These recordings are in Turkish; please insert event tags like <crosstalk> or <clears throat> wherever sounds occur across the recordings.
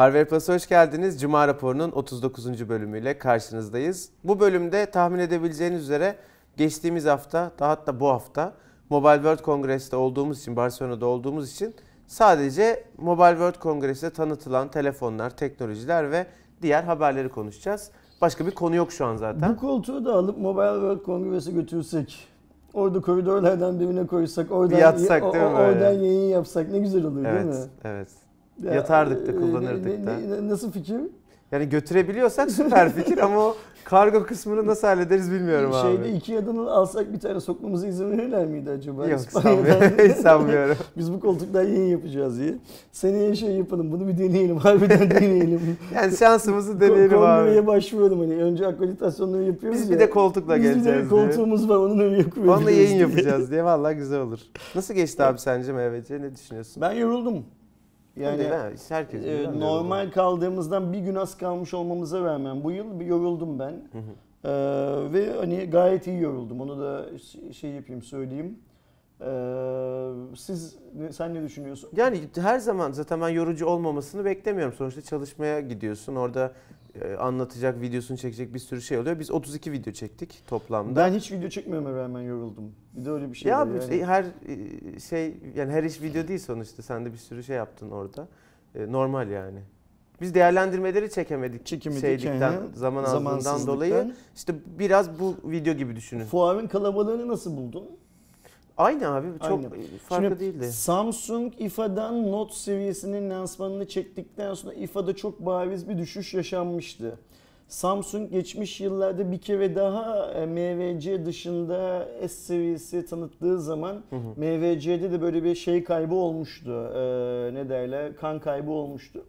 Harvard Plus'a hoş geldiniz. Cuma raporunun 39. bölümüyle karşınızdayız. Bu bölümde tahmin edebileceğiniz üzere geçtiğimiz hafta, daha hatta bu hafta Mobile World Congress'te olduğumuz için, Barcelona'da olduğumuz için sadece Mobile World Congress'te tanıtılan telefonlar, teknolojiler ve diğer haberleri konuşacağız. Başka bir konu yok şu an zaten. Bu koltuğu da alıp Mobile World Congress'e götürsek, orada koridorlardan birine koysak, oradan, Bir yatsak değil mi oradan yayın yapsak ne güzel olur değil mi? Evet, evet. Yatardık da, e, kullanırdık ne- da. nasıl fikir? Yani götürebiliyorsak süper fikir ama o kargo kısmını nasıl hallederiz bilmiyorum Şeyde abi. Ikea'dan alsak bir tane sokmamıza izin verirler miydi acaba? Yok sanmıyorum. Hiç <laughs> sanmıyorum. <laughs> Biz bu koltuktan yayın yapacağız diye. Seneye şey yapalım, bunu bir deneyelim, harbiden <laughs> deneyelim. Yani şansımızı deneyelim Ko- abi. Kongreye başvuralım hani. Önce akreditasyonları yapıyoruz Biz ya. bir de koltukla Biz bir geleceğiz de diye. koltuğumuz var, onun öyle yapıyoruz. Onunla yayın diye. yapacağız diye vallahi güzel olur. Nasıl geçti abi sence MVC? Ne düşünüyorsun? Ben yoruldum. Yani Yani herkes e, normal kaldığımızdan bir gün az kalmış olmamıza rağmen bu yıl bir yoruldum ben. Hı hı. Ee, ve hani gayet iyi yoruldum. Onu da şey yapayım söyleyeyim. Ee, siz sen ne düşünüyorsun? Yani her zaman zaten ben yorucu olmamasını beklemiyorum. Sonuçta çalışmaya gidiyorsun. Orada anlatacak, videosunu çekecek bir sürü şey oluyor. Biz 32 video çektik toplamda. Ben hiç video çekmeme rağmen yoruldum. Bir de öyle bir şey ya var yani. her e, şey yani her iş video değil sonuçta. Sen de bir sürü şey yaptın orada. E, Normal yani. Biz değerlendirmeleri çekemedik. Çekemedik, şeylikten, hı. zaman azlığından dolayı. İşte biraz bu video gibi düşünün. Fuarın kalabalığını nasıl buldun? Aynı abi. Çok Aynı. farklı Şimdi değildi. Samsung IFA'dan Note seviyesinin lansmanını çektikten sonra IFA'da çok bariz bir düşüş yaşanmıştı. Samsung geçmiş yıllarda bir kere daha e, MVC dışında S seviyesi tanıttığı zaman Hı hı. MVC'de de böyle bir şey kaybı olmuştu. Ee, ne derler? Kan kaybı olmuştu.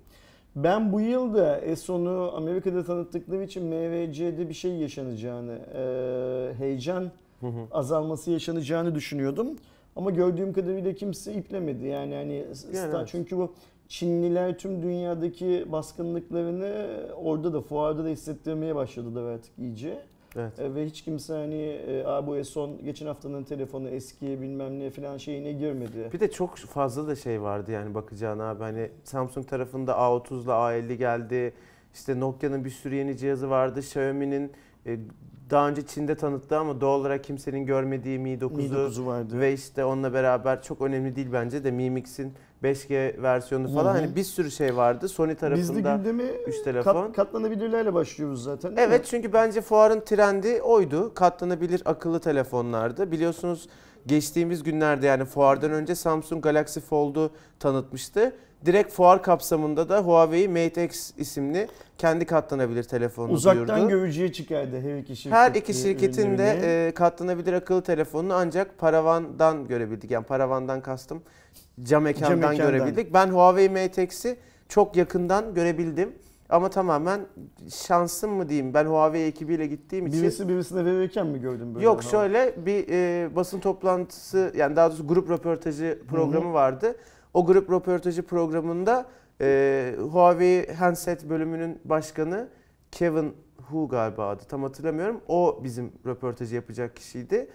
Ben bu yıl da S10'u Amerika'da tanıttıkları için MVC'de bir şey yaşanacağını, e, heyecan Hı hı. azalması yaşanacağını düşünüyordum. Ama gördüğüm kadarıyla kimse iplemedi. Yani hani sta- evet. çünkü bu Çinliler tüm dünyadaki baskınlıklarını orada da fuarda da hissettirmeye başladılar artık iyice. Evet. E, Ve hiç kimse hani e, "Aa, bu son geçen haftanın telefonu eski bilmem ne falan şeyine girmedi. Bir de çok fazla da şey vardı yani bakacağın abi. Hani Samsung tarafında A30 ile A50 geldi. İşte Nokia'nın bir sürü yeni cihazı vardı. Xiaomi'nin e, daha önce Çin'de tanıttığı ama doğal olarak kimsenin görmediği Mi 9'u Mi 9'u vardı. ve işte onunla beraber çok önemli değil bence de Mi Mix'in 5G versiyonu falan. Hı hı. Hani bir sürü şey vardı. Sony tarafında gündemi 3 telefon. kat, katlanabilirlerle başlıyoruz zaten. değil mi? Evet çünkü bence fuarın trendi oydu. Katlanabilir akıllı telefonlardı. Biliyorsunuz geçtiğimiz günlerde yani fuardan önce Samsung Galaxy Fold'u tanıtmıştı. Direkt fuar kapsamında da Huawei Mate X isimli kendi katlanabilir telefonunu Uzaktan duyurdu. görücüye çıkardı her iki şirket. Her iki şirketin de e, katlanabilir akıllı telefonunu ancak paravandan görebildik. Yani paravandan kastım cam ekrandan mekandan. görebildik. Ben Huawei Mate X'i çok yakından görebildim. Ama tamamen şansım mı diyeyim ben Huawei ekibiyle gittiğim için. Birisi birisine verirken mi gördün böyle? Yok şöyle bir e, basın toplantısı yani daha doğrusu grup röportajı programı vardı. O grup röportajı programında e, Huawei handset bölümünün başkanı Kevin Hu galiba adı tam hatırlamıyorum. O bizim röportajı yapacak kişiydi.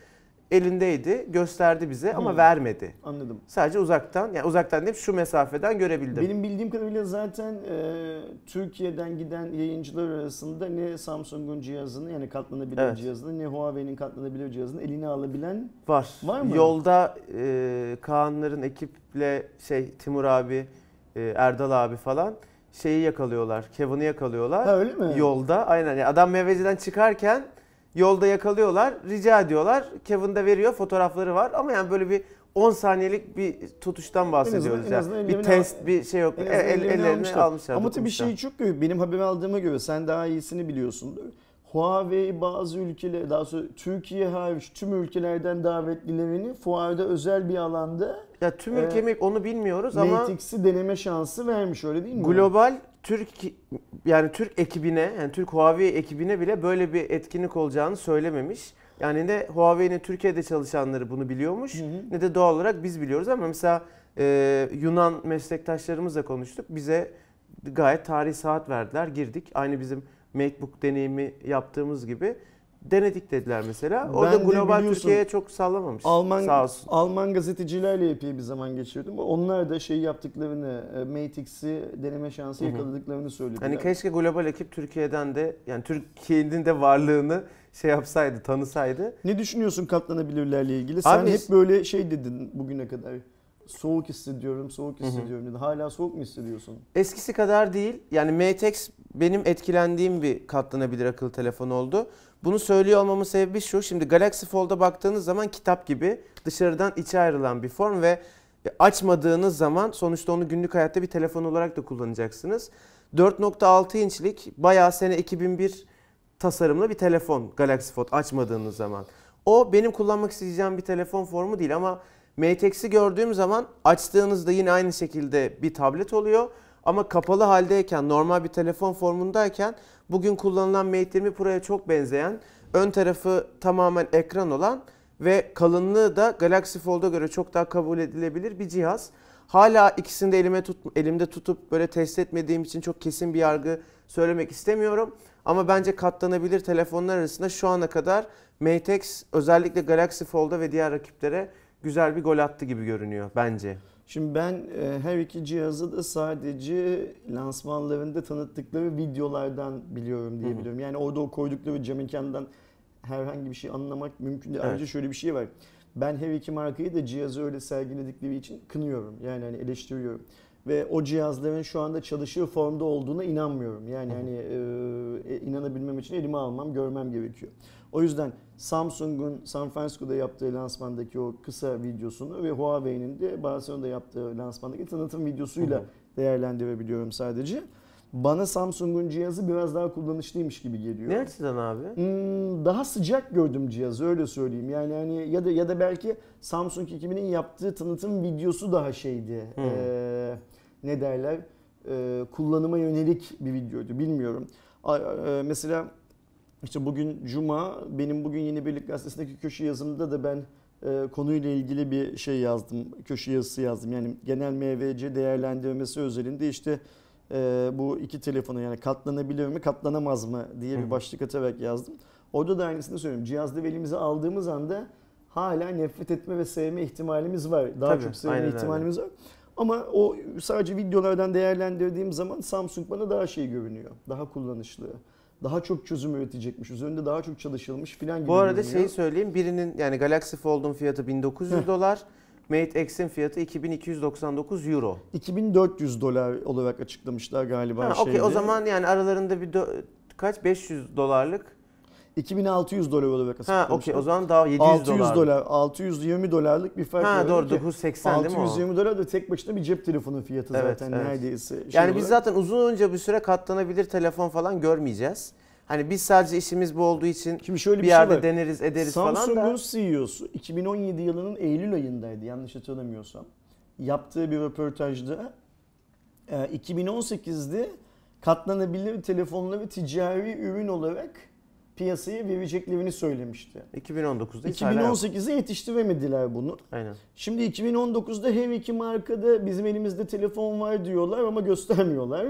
Elindeydi, gösterdi bize ama Hı. vermedi. Anladım. Sadece uzaktan yani uzaktan değil şu mesafeden görebildim. Benim bildiğim kadarıyla zaten e, Türkiye'den giden yayıncılar arasında ne Samsung'un cihazını yani katlanabilir Evet. cihazını ne Huawei'nin katlanabilir cihazını eline alabilen Var. Var mı? Yolda e, Kaanların ekiple şey Timur abi, e, Erdal abi falan şeyi yakalıyorlar. Kevin'i yakalıyorlar. ha öyle mi? Yolda aynen. Yani adam meyveciden çıkarken yolda yakalıyorlar. Rica ediyorlar. Kevin de veriyor. Fotoğrafları var ama yani böyle bir 10 saniyelik bir tutuştan bahsediyoruz. en yani. azından bir ellerini test, al- bir şey yok. En El, el- ellerini almışlar. Ama tabii şey çok garip. Benim haber aldığıma göre sen daha iyisini biliyorsundur. Huawei bazı ülkeler, daha sonra Türkiye hariç tüm ülkelerden davetlilerini fuarda özel bir alanda Ya tüm Ee, ülke mi onu bilmiyoruz ama Mate X'i deneme şansı vermiş öyle değil mi? Global Türk yani Türk ekibine yani Türk Huawei ekibine bile böyle bir etkinlik olacağını söylememiş. Yani ne Huawei'nin Türkiye'de çalışanları bunu biliyormuş ne de doğal olarak biz biliyoruz ama mesela e, Yunan meslektaşlarımızla konuştuk. Bize gayet tarih saat verdiler. Girdik. Aynı bizim MacBook deneyimi yaptığımız gibi denedik dediler mesela. Ben Orada de global Türkiye'ye çok sallamamış. Alman Sağ olsun. Alman gazetecilerle epey bir zaman geçirdim. Onlar da şey yaptıklarını, e, Mate X'i deneme şansı Hı hı. yakaladıklarını söylediler. Hani keşke global ekip Türkiye'den de yani Türkiye'nin de varlığını şey yapsaydı, tanısaydı. Ne düşünüyorsun katlanabilirlerle ilgili? Sen Abi- hep böyle şey dedin bugüne kadar. Soğuk hissediyorum, soğuk hissediyorum dedin. Hala soğuk mu hissediyorsun? Eskisi kadar değil. Yani Matex benim etkilendiğim bir katlanabilir akıllı telefon oldu. Bunu söylüyor olmamın sebebi şu. Şimdi Galaxy Fold'a baktığınız zaman kitap gibi dışarıdan içe ayrılan bir form ve açmadığınız zaman sonuçta onu günlük hayatta bir telefon olarak da kullanacaksınız. 4.6 inçlik bayağı sene 2001 tasarımlı bir telefon Galaxy Fold açmadığınız zaman. O benim kullanmak isteyeceğim bir telefon formu değil ama Mate gördüğüm zaman açtığınızda yine aynı şekilde bir tablet oluyor. Ama kapalı haldeyken, normal bir telefon formundayken bugün kullanılan Mate 20 Pro'ya çok benzeyen, ön tarafı tamamen ekran olan ve kalınlığı da Galaxy Fold'a göre çok daha kabul edilebilir bir cihaz. Hala ikisini de elime tut, elimde tutup böyle test etmediğim için çok kesin bir yargı söylemek istemiyorum. Ama bence katlanabilir telefonlar arasında şu ana kadar Mate özellikle Galaxy Fold'a ve diğer rakiplere güzel bir gol attı gibi görünüyor bence. Şimdi ben e, her iki cihazı da sadece lansmanlarında tanıttıkları videolardan biliyorum diye Hı hı. biliyorum. Yani orada o koydukları cam mekandan herhangi bir şey anlamak mümkün değil. Evet. Ayrıca şöyle bir şey var. Ben her iki markayı da cihazı öyle sergiledikleri için kınıyorum. Yani hani eleştiriyorum. Ve o cihazların şu anda çalışır formda olduğuna inanmıyorum. Yani hani e, e, inanabilmem için elime almam, görmem gerekiyor. O yüzden Samsung'un San Francisco'da yaptığı lansmandaki o kısa videosunu ve Huawei'nin de Barcelona'da yaptığı lansmandaki tanıtım videosuyla değerlendirebiliyorum sadece. Bana Samsung'un cihazı biraz daha kullanışlıymış gibi geliyor. Ne açıdan abi? Hmm, daha sıcak gördüm cihazı öyle söyleyeyim. Yani hani ya da ya da belki Samsung ekibinin yaptığı tanıtım videosu daha şeydi. Hmm. Ee, ne derler? Ee, kullanıma yönelik bir videoydu bilmiyorum. E, mesela işte bugün Cuma benim bugün Yeni Birlik Gazetesi'ndeki köşe yazımda da ben e, konuyla ilgili bir şey yazdım. Köşe yazısı yazdım. Yani genel MVC değerlendirmesi özelinde işte e, bu iki telefonu yani katlanabilir mi katlanamaz mı diye bir başlık atarak yazdım. Orada da aynısını söylüyorum. Cihazda elimize aldığımız anda hala nefret etme ve sevme ihtimalimiz var. Daha Tabii, çok sevme aynen ihtimalimiz var. Ama o sadece videolardan değerlendirdiğim zaman Samsung bana daha şey görünüyor. Daha kullanışlı. Daha çok çözüm üretecekmiş. Üzerinde daha çok çalışılmış filan gibi Bu arada görünüyor. şeyi söyleyeyim. Birinin yani Galaxy Fold'un fiyatı 1900 Heh. dolar. Mate X'in fiyatı 2299 euro. 2400 dolar olarak açıklamışlar galiba Ha, şeyde. okey o zaman yani aralarında bir dö- kaç 500 dolarlık. 2600 dolar olarak Ha okey o zaman daha 700 600 dolar. dolar, 620 dolarlık bir fark var. Ha doğru Ki 980 değil mi o? 620 dolar da tek başına bir cep telefonu fiyatı Evet, zaten evet. neredeyse. şey Yani olarak. biz zaten uzunca bir süre katlanabilir telefon falan görmeyeceğiz. Hani biz sadece işimiz bu olduğu için Şimdi şöyle bir, bir, şey yerde var. deneriz ederiz falan Samsung'un da. CEO'su 2017 yılının Eylül ayındaydı yanlış hatırlamıyorsam. Yaptığı bir röportajda e, 2018'de katlanabilir telefonları ticari ürün olarak piyasaya vereceklerini söylemişti. 2019'da hiç hala yok. 2018'de yetiştiremediler bunu. Aynen. Şimdi 2019'da her iki markada bizim elimizde telefon var diyorlar ama göstermiyorlar.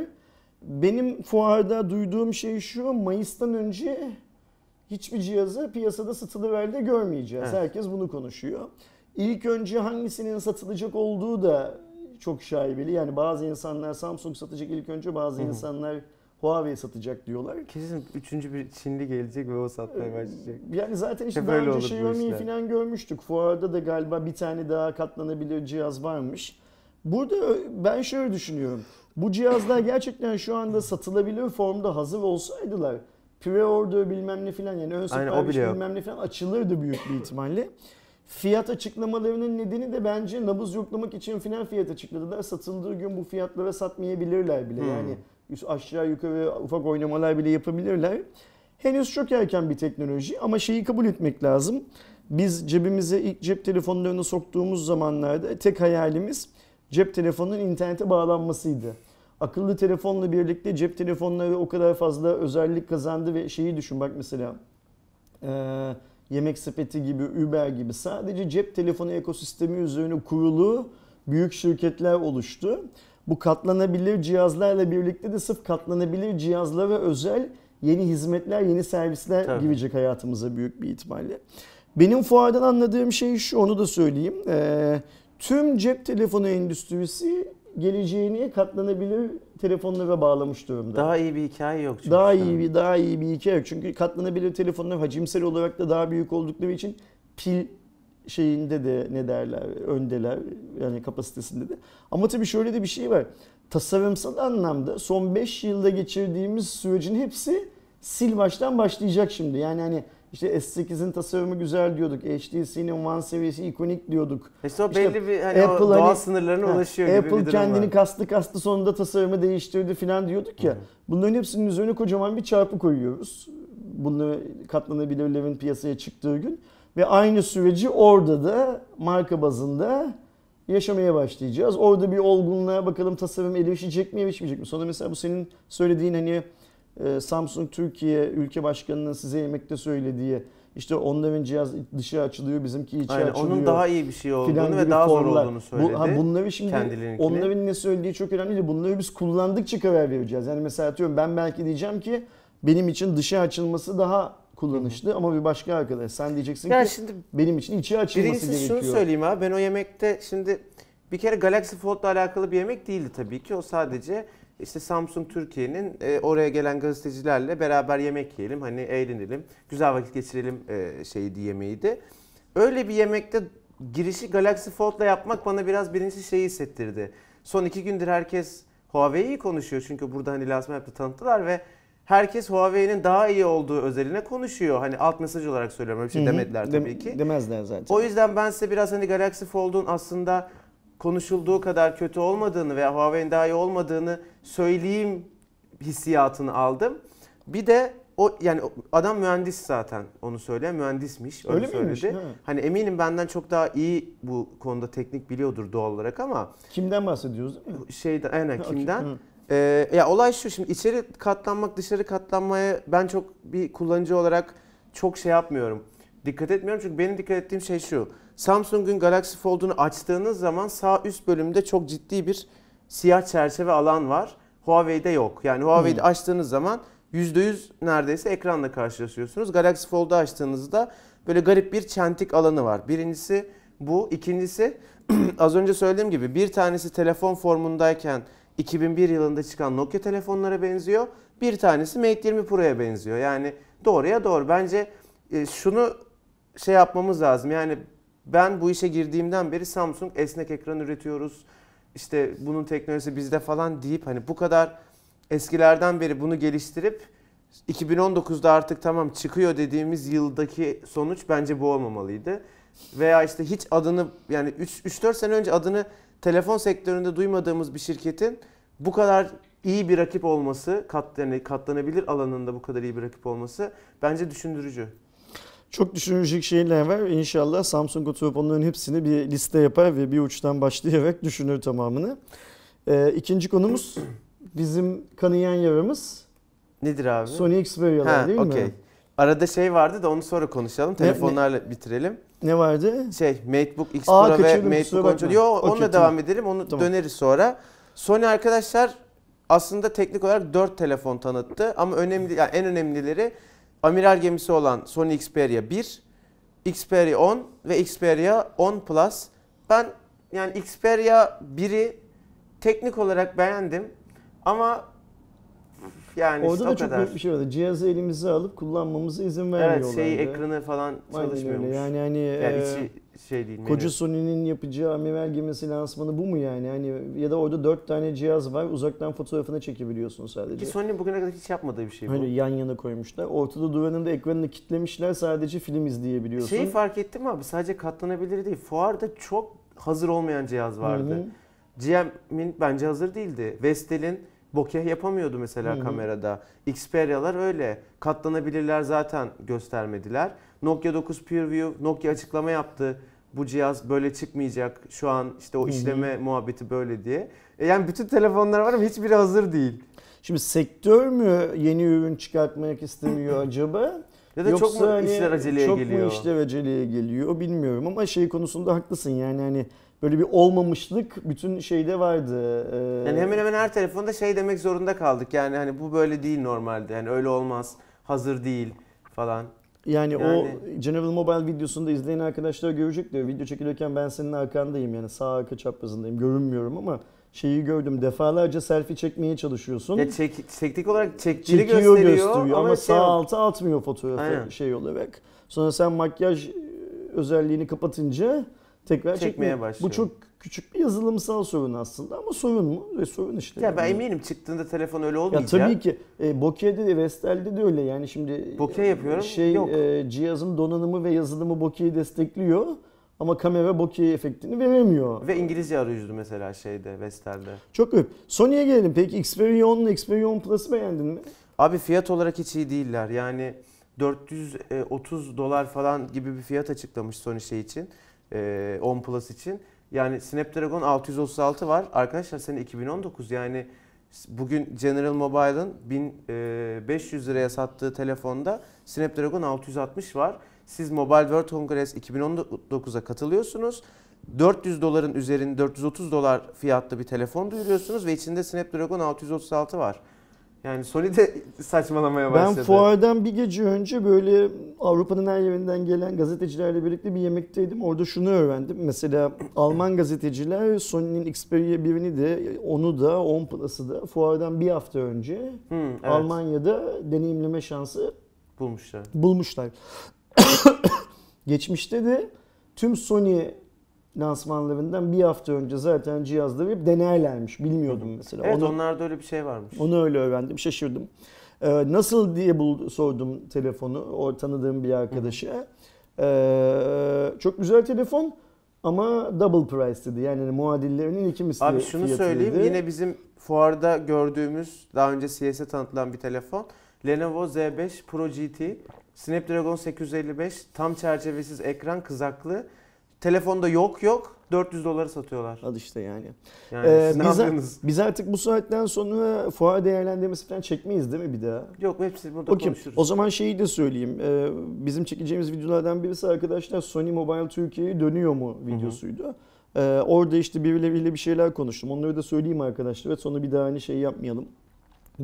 Benim fuarda duyduğum şey şu, Mayıs'tan önce hiçbir cihazı piyasada satılıverde görmeyeceğiz. Evet. Herkes bunu konuşuyor. İlk önce hangisinin satılacak olduğu da çok şaibeli. Yani bazı insanlar Samsung satacak ilk önce, bazı Hı hı. insanlar Huawei satacak diyorlar. Kesin üçüncü bir Çinli gelecek ve o satmaya başlayacak. Yani zaten işte Hep daha önce Xiaomi'yi falan görmüştük. Fuarda da galiba bir tane daha katlanabilir cihaz varmış. Burada ben şöyle düşünüyorum. Bu cihazlar gerçekten şu anda satılabilir formda hazır olsaydılar pre-order bilmem ne falan yani ön sipariş bilmem ne falan açılırdı büyük bir ihtimalle. Fiyat açıklamalarının nedeni de bence nabız yoklamak için falan fiyat açıkladılar. Satıldığı gün bu fiyatlara satmayabilirler bile. Hmm. Yani aşağı yukarı ufak oynamalar bile yapabilirler. Henüz çok erken bir teknoloji ama şeyi kabul etmek lazım. Biz cebimize ilk cep telefonlarını soktuğumuz zamanlarda tek hayalimiz cep telefonunun internete bağlanmasıydı. Akıllı telefonla birlikte cep telefonları o kadar fazla özellik kazandı ve şeyi düşün bak mesela e, yemek sepeti gibi Uber gibi sadece cep telefonu ekosistemi üzerine kurulu büyük şirketler oluştu. Bu katlanabilir cihazlarla birlikte de sırf katlanabilir cihazlara özel yeni hizmetler, yeni servisler Tabii. girecek hayatımıza büyük bir ihtimalle. Benim fuardan anladığım şey şu, onu da söyleyeyim. Ee, tüm cep telefonu endüstrisi geleceğini katlanabilir telefonlara bağlamış durumda. Daha iyi bir hikaye yok çünkü. Daha iyi bir daha iyi bir hikaye yok. Çünkü katlanabilir telefonlar hacimsel olarak da daha büyük oldukları için pil şeyinde de ne derler öndeler yani kapasitesinde de. Ama tabii şöyle de bir şey var. Tasarımsal anlamda son 5 yılda geçirdiğimiz sürecin hepsi sil baştan başlayacak şimdi. Yani hani işte S8'in tasarımı güzel diyorduk. HTC'nin One seviyesi ikonik diyorduk. İşte o İşte belli bir hani o Apple doğal hani- sınırlarına ulaşıyor gibi Apple bir durum kendini var. kastı kastı sonunda tasarımı değiştirdi falan diyorduk ya. Bunların hepsinin üzerine kocaman bir çarpı koyuyoruz. Bunu katlanabilirlerin piyasaya çıktığı gün. Ve aynı süreci orada da marka bazında yaşamaya başlayacağız. Orada bir olgunluğa bakalım tasarım erişecek mi erişmeyecek mi? Sonra mesela bu senin söylediğin hani e, Samsung Türkiye ülke başkanının size yemekte söylediği işte onların cihaz dışı açılıyor bizimki içi Aynen, açılıyor. onun daha iyi bir şey olduğunu ve daha zor formlar. olduğunu söyledi. Bu, ha, bunları şimdi onların ne söylediği çok önemli değil. Bunları biz kullandıkça karar vereceğiz. Yani mesela atıyorum ben belki diyeceğim ki benim için dışı açılması daha kullanışlı ama bir başka arkadaş sen diyeceksin Ya ki şimdi benim için içi açılması Birincisi gerekiyor. şunu söyleyeyim abi ben o yemekte şimdi bir kere Galaxy Fold'la alakalı bir yemek değildi tabii ki. O sadece işte Samsung Türkiye'nin e, oraya gelen gazetecilerle beraber yemek yiyelim, hani eğlenelim, güzel vakit geçirelim e, şeydi yemeğiydi. Öyle bir yemekte girişi Galaxy Fold'la yapmak bana biraz birincisi şeyi hissettirdi. Son iki gündür herkes Huawei'yi konuşuyor çünkü burada hani lansman yaptı tanıttılar ve herkes Huawei'nin daha iyi olduğu özeline konuşuyor. Hani alt mesaj olarak söylüyorum öyle bir şey demediler Dem- tabii ki. Demezler zaten. O yüzden ben size biraz hani Galaxy Fold'un aslında konuşulduğu kadar kötü olmadığını veya Huawei'nin daha iyi olmadığını söyleyeyim hissiyatını aldım. Bir de o yani adam mühendis zaten onu söyleyen mühendismiş. Öyle, Öyle miymiş? söyledi. Ha. Hani eminim benden çok daha iyi bu konuda teknik biliyordur doğal olarak ama Kimden bahsediyoruz değil mi? şeyden aynen Ha, kimden? Hı. Ee, ya olay şu şimdi içeri katlanmak dışarı katlanmaya ben çok bir kullanıcı olarak çok şey yapmıyorum. Dikkat etmiyorum çünkü benim dikkat ettiğim şey şu. Samsung'un Galaxy Fold'unu açtığınız zaman sağ üst bölümde çok ciddi bir siyah çerçeve alan var. Huawei'de yok. Yani Huawei'de açtığınız zaman %100 neredeyse ekranla karşılaşıyorsunuz. Galaxy Fold'u açtığınızda böyle garip bir çentik alanı var. Birincisi bu. İkincisi <clears throat> az önce söylediğim gibi bir tanesi telefon formundayken 2001 yılında çıkan Nokia telefonlara benziyor. Bir tanesi Mate 20 Pro'ya benziyor. Yani doğruya doğru. Bence e, şunu şey yapmamız lazım. Yani ben bu işe girdiğimden beri Samsung esnek ekran üretiyoruz. İşte bunun teknolojisi bizde falan deyip hani bu kadar eskilerden beri bunu geliştirip 2019'da artık tamam çıkıyor dediğimiz yıldaki sonuç bence bu olmamalıydı. Veya işte hiç adını yani 3-4 sene önce adını telefon sektöründe duymadığımız bir şirketin bu kadar iyi bir rakip olması, kat, yani katlanabilir alanında bu kadar iyi bir rakip olması bence düşündürücü. Çok düşünecek şeyler var. İnşallah Samsung oturup onların hepsini bir liste yapar ve bir uçtan başlayarak düşünür tamamını. Ee, ikinci konumuz bizim kanayan yaramız Nedir abi? Sony Xperia'lar değil okey. mi? Arada şey vardı da onu sonra konuşalım. Telefonlarla bitirelim. Ne vardı? Şey MateBook X Aa, Pro ve MateBook kusura 13. bakma. Yo Okey, onunla tamam. devam edelim. Onu Tamam. döneriz sonra. Sony arkadaşlar aslında teknik olarak 4 telefon tanıttı ama önemli yani en önemlileri amiral gemisi olan Sony Xperia 1, Xperia 10 ve Xperia 10 Plus. Ben yani Xperia 1'i teknik olarak beğendim ama yani Orada işte da çok kadar. büyük bir şey vardı. Cihazı elimize alıp kullanmamıza izin vermiyorlardı. Evet şeyi ekranı falan çalışmıyormuş. Yani hani Yani e, şey değil. koca. Sony'nin yapacağı amiral gemisi lansmanı bu mu yani? Hani ya da orada dört tane cihaz var. Uzaktan fotoğrafını çekebiliyorsun sadece. Ki Sony bugüne kadar hiç yapmadığı bir şey bu. Hani yan yana koymuşlar. Ortada duvarın da ekranını kitlemişler. Sadece film izleyebiliyorsun. Şeyi fark ettim abi sadece katlanabilir değil. Fuarda çok hazır olmayan cihaz vardı. Hı hı. GM'in bence hazır değildi. Vestel'in bokeh yapamıyordu mesela Hı hı. kamerada. Xperia'lar öyle. Katlanabilirler zaten göstermediler. Nokia 9 PureView, Nokia açıklama yaptı. Bu cihaz böyle çıkmayacak. Şu an işte o Hı hı. işleme muhabbeti böyle diye. E yani bütün telefonlar var ama hiçbiri hazır değil. Şimdi sektör mü yeni ürün çıkartmak istemiyor <clears throat> acaba? Ya da çok mu hani işler aceleye çok geliyor? mu işler aceleye geliyor bilmiyorum ama şey konusunda haklısın yani hani böyle bir olmamışlık bütün şeyde vardı. Ee, Yani hemen hemen her telefonda şey demek zorunda kaldık. Yani hani bu böyle değil normalde. Yani öyle olmaz. Hazır değil falan. Yani, Yani- o General Mobile videosunu da izleyen arkadaşlar görecek diyor. Video çekilirken ben senin arkandayım yani sağ arka çaprazındayım. Görünmüyorum ama şeyi gördüm. Defalarca selfie çekmeye çalışıyorsun. Ya çek, teknik olarak çektiğini gösteriyor, gösteriyor ama, şey sağ alta atmıyor fotoğrafı Aynen. şey olarak. Sonra sen makyaj özelliğini kapatınca tekrar Çekmeye çekmeye başlıyor. Bu çok küçük bir yazılımsal sorun aslında ama sorun mu? Ve sorun işte. Ya ben Yani. eminim çıktığında telefon öyle Ya olmayacak. tabii ki e, Bokeh'de de Vestel'de de öyle yani şimdi Bokeh yapıyorum, Şey yok. e, cihazın donanımı ve yazılımı Bokeh'i destekliyor ama kamera Bokeh efektini veremiyor. Ve İngilizce arayüzlü mesela şeyde, Vestel'de. Çok öp. Sony'ye gelelim. Peki Xperia 10 ile Xperia 10 Plus'ı beğendin mi? Abi fiyat olarak hiç iyi değiller. Yani 430 dolar falan gibi bir fiyat açıklamış Sony şey için. E, 10 Plus için. Yani Snapdragon 636 var. Arkadaşlar sene 2019 yani bugün General Mobile'ın 1500 liraya sattığı telefonda Snapdragon 660 var. Siz Mobile World Congress 2019'a katılıyorsunuz. 400 doların üzerinde 430 dolar fiyatlı bir telefon duyuruyorsunuz ve içinde Snapdragon 636 var. Yani Sony de <laughs> saçmalamaya başladı. Ben fuardan bir gece önce böyle Avrupa'nın her yerinden gelen gazetecilerle birlikte bir yemekteydim. Orada şunu öğrendim. Mesela Alman gazeteciler Sony'nin Xperia 1'ini de onu da 10 Plus'ı da fuardan bir hafta önce Hı, evet, Almanya'da deneyimleme şansı bulmuşlar. bulmuşlar. <coughs> Geçmişte de tüm Sony lansmanlarından bir hafta önce zaten cihazları hep denerlermiş. Bilmiyordum mesela. Evet Onu- onlarda öyle bir şey varmış. Onu öyle öğrendim, şaşırdım. Ee, nasıl diye bul, sordum telefonu, o tanıdığım bir arkadaşa. Ee, çok güzel telefon ama double price dedi. Yani hani muadillerinin iki misli Abi şunu söyleyeyim dedi. yine bizim fuarda gördüğümüz daha önce CS'e tanıtılan bir telefon. Lenovo Z5 Pro GT Snapdragon 855 tam çerçevesiz ekran kızaklı. Telefonda yok yok 400 doları satıyorlar. Al işte yani. Yani Ee, siz ne biz, yapıyorsunuz? biz artık bu saatten sonra fuar değerlendirmesi falan çekmeyiz değil mi bir daha? Yok hepsi burada Okey. konuşuruz. O zaman şeyi de söyleyeyim. Ee, bizim çekeceğimiz videolardan birisi arkadaşlar Sony Mobile Türkiye'ye dönüyor mu videosuydu. Ee, orada işte birileriyle bir şeyler konuştum. Onları da söyleyeyim arkadaşlar. Evet sonra bir daha aynı şeyi yapmayalım.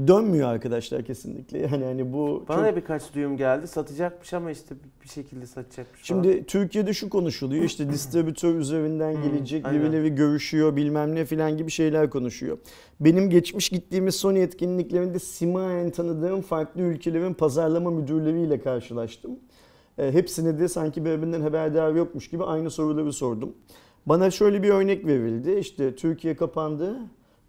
Dönmüyor arkadaşlar kesinlikle. Yani hani bu Bana çok- da birkaç duyum geldi. Satacakmış ama işte bir şekilde satacakmış falan. Şimdi Türkiye'de şu konuşuluyor işte <clears throat> distribütör üzerinden gelecek, aynen. birileri görüşüyor bilmem ne filan gibi şeyler konuşuyor. Benim geçmiş gittiğimiz Sony etkinliklerinde simayen tanıdığım farklı ülkelerin pazarlama müdürleriyle karşılaştım. E, hepsine de sanki birbirinden haberdar yokmuş gibi aynı soruları sordum. Bana şöyle bir örnek verildi. İşte Türkiye kapandı.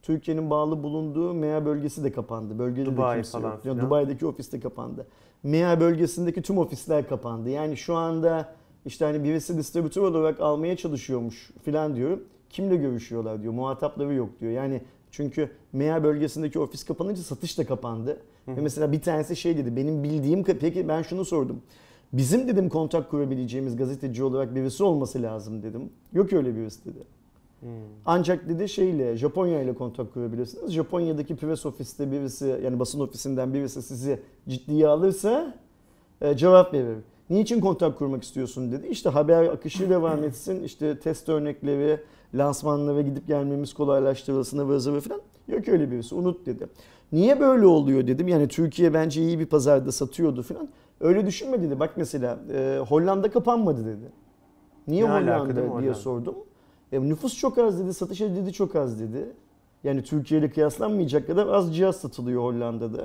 Türkiye'nin bağlı bulunduğu MEA bölgesi de kapandı. Bölgede Dubai de kimse falan yok. Yani. Dubai'deki ofis de kapandı. MEA bölgesindeki tüm ofisler kapandı. Yani şu anda işte hani birisi distribütör olarak almaya çalışıyormuş filan diyorum. Kimle görüşüyorlar diyor. Muhatapları yok diyor. Yani çünkü MEA bölgesindeki ofis kapanınca satış da kapandı. Ve mesela bir tanesi şey dedi. Benim bildiğim peki ben şunu sordum. Bizim dedim kontak kurabileceğimiz gazeteci olarak birisi olması lazım dedim. Yok öyle birisi dedi. Hmm. Ancak dedi şeyle Japonya ile kontak kurabilirsiniz. Japonya'daki press ofiste birisi yani basın ofisinden birisi sizi ciddiye alırsa e, cevap verir. Niçin kontak kurmak istiyorsun dedi. İşte haber akışı devam <laughs> etsin. İşte test örnekleri, lansmanlara gidip gelmemiz kolaylaştırılsın ıvır zıvır falan. Yok öyle birisi unut dedi. Niye böyle oluyor dedim. Yani Türkiye bence iyi bir pazarda satıyordu falan. Öyle düşünme dedi. Bak mesela e, Hollanda kapanmadı dedi. Niye Ne Hollanda diye Hollanda? sordum. E, nüfus çok az dedi, satış dedi çok az dedi. Yani Türkiye ile kıyaslanmayacak kadar az cihaz satılıyor Hollanda'da.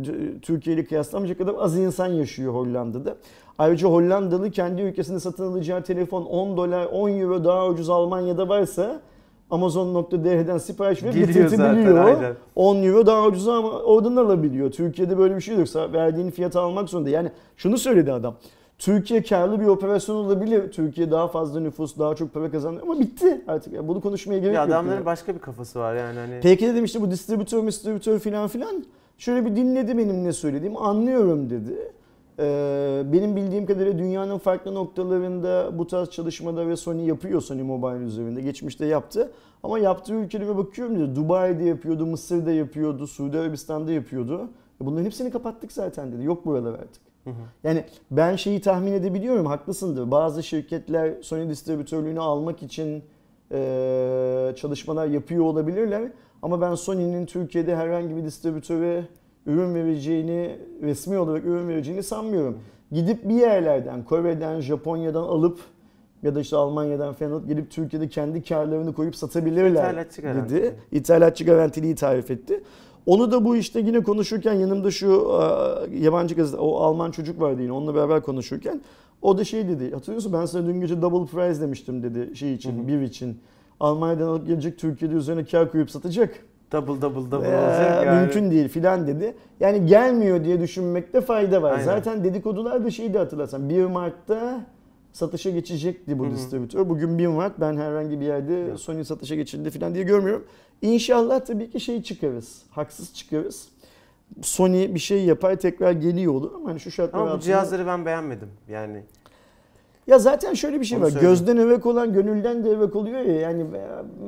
C- Türkiye ile kıyaslanmayacak kadar az insan yaşıyor Hollanda'da. Ayrıca Hollandalı kendi ülkesinde satın alacağı telefon 10 dolar 10 euro daha ucuz Almanya'da varsa Amazon.dr'den sipariş verip Geliyor zaten, getirtebiliyor. aynen. 10 euro daha ucuz ama oradan alabiliyor. Türkiye'de böyle bir şey yoksa verdiğin fiyatı almak zorunda. Yani şunu söyledi adam. Türkiye karlı bir operasyon olabilir. Türkiye daha fazla nüfus, daha çok para kazanıyor ama bitti artık. Yani bunu konuşmaya gerek Ya yok. adamların yani. başka bir kafası var yani hani. Peki dedim işte bu distribütör, distribütör filan filan. Şöyle bir dinledi benim ne söylediğimi anlıyorum dedi. Ee, benim bildiğim kadarıyla dünyanın farklı noktalarında bu tarz çalışmalar ve Sony yapıyor Sony Mobile üzerinde. Geçmişte yaptı. Ama yaptığı ülkelere bakıyorum dedi. Dubai'de yapıyordu, Mısır'da yapıyordu, Suudi Arabistan'da yapıyordu. E Bunların hepsini kapattık zaten dedi. Yok buralar artık. Hı hı. Yani ben şeyi tahmin edebiliyorum haklısındır. Bazı şirketler Sony distribütörlüğünü almak için e, çalışmalar yapıyor olabilirler. Ama ben Sony'nin Türkiye'de herhangi bir distribütöre ürün vereceğini, resmi olarak ürün vereceğini sanmıyorum. Gidip bir yerlerden, Kore'den, Japonya'dan alıp ya da işte Almanya'dan falan alıp gelip Türkiye'de kendi karlarını koyup satabilirler İthalatçı dedi. İthalatçı garantiliği tarif etti. Onu da bu işte yine konuşurken yanımda şu e, yabancı gazete, o Alman çocuk vardı yine onunla beraber konuşurken o da şey dedi. Hatırlıyorsun ben sana dün gece double price demiştim dedi şey için, bir için. Almanya'dan alıp gelecek Türkiye'de üzerine kar koyup satacak. Double double double Ee, olacak yani. Mümkün değil filan dedi. Yani gelmiyor diye düşünmekte fayda var. Aynen. Zaten dedikodular da şeyi de hatırlarsan 1 Mart'ta satışa geçecekti bu Hı hı. distribütör. Bugün 1 Mart ben herhangi bir yerde. Sony satışa geçildi filan diye görmüyorum. İnşallah tabii ki şey çıkarız. Haksız çıkarız. Sony bir şey yapar tekrar geliyor olur ama hani şu şartlar Ama bu altında- cihazları ben beğenmedim. Yani Ya zaten şöyle bir şey Onu var. söyleyeyim. Gözden evek olan gönülden de evek oluyor ya. Yani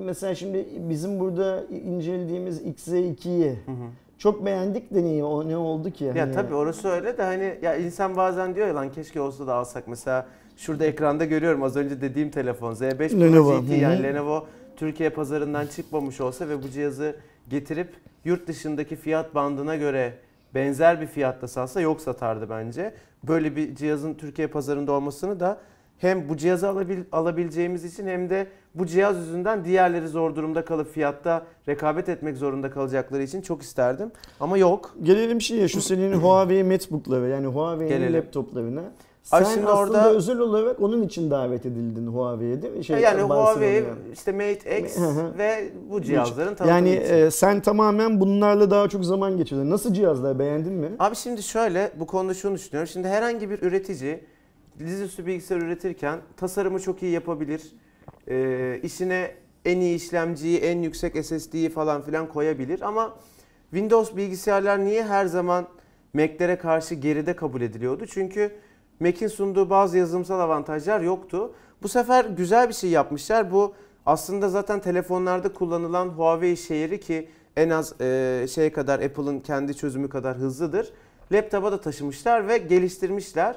mesela şimdi bizim burada incelediğimiz XZ2'yi hı hı. çok beğendik de niye o ne oldu ki? Ya Hani- tabii orası öyle de hani ya insan bazen diyor ya lan keşke olsa da alsak. Mesela şurada ekranda görüyorum az önce dediğim telefon Z5 Pro Lenovo, GT yani. Lenovo Türkiye pazarından çıkmamış olsa ve bu cihazı getirip yurt dışındaki fiyat bandına göre benzer bir fiyatta satsa yok satardı bence. Böyle bir cihazın Türkiye pazarında olmasını da hem bu cihazı alabil, alabileceğimiz için hem de bu cihaz yüzünden diğerleri zor durumda kalıp fiyatta rekabet etmek zorunda kalacakları için çok isterdim. Ama yok. Gelelim şeye şu senin Huawei MateBook'ları yani Huawei'nin Gelelim. Ay Sen şimdi aslında orada- özel olarak onun için davet edildin Huawei'ye değil mi? Şey, yani. Huawei, işte Mate X ve bu cihazların tanıtımı Yani için. e, sen tamamen bunlarla daha çok zaman geçirdin. Nasıl cihazlar beğendin mi? Abi şimdi şöyle bu konuda şunu düşünüyorum. Şimdi herhangi bir üretici dizüstü bilgisayar üretirken tasarımı çok iyi yapabilir. Ee, işine en iyi işlemciyi, en yüksek SSD'yi falan filan koyabilir ama Windows bilgisayarlar niye her zaman Mac'lere karşı geride kabul ediliyordu? Çünkü Mac'in sunduğu bazı yazılımsal avantajlar yoktu. Bu sefer güzel bir şey yapmışlar. Bu aslında zaten telefonlarda kullanılan Huawei şehri ki en az e, şey kadar Apple'ın kendi çözümü kadar hızlıdır. Laptopa da taşımışlar ve geliştirmişler.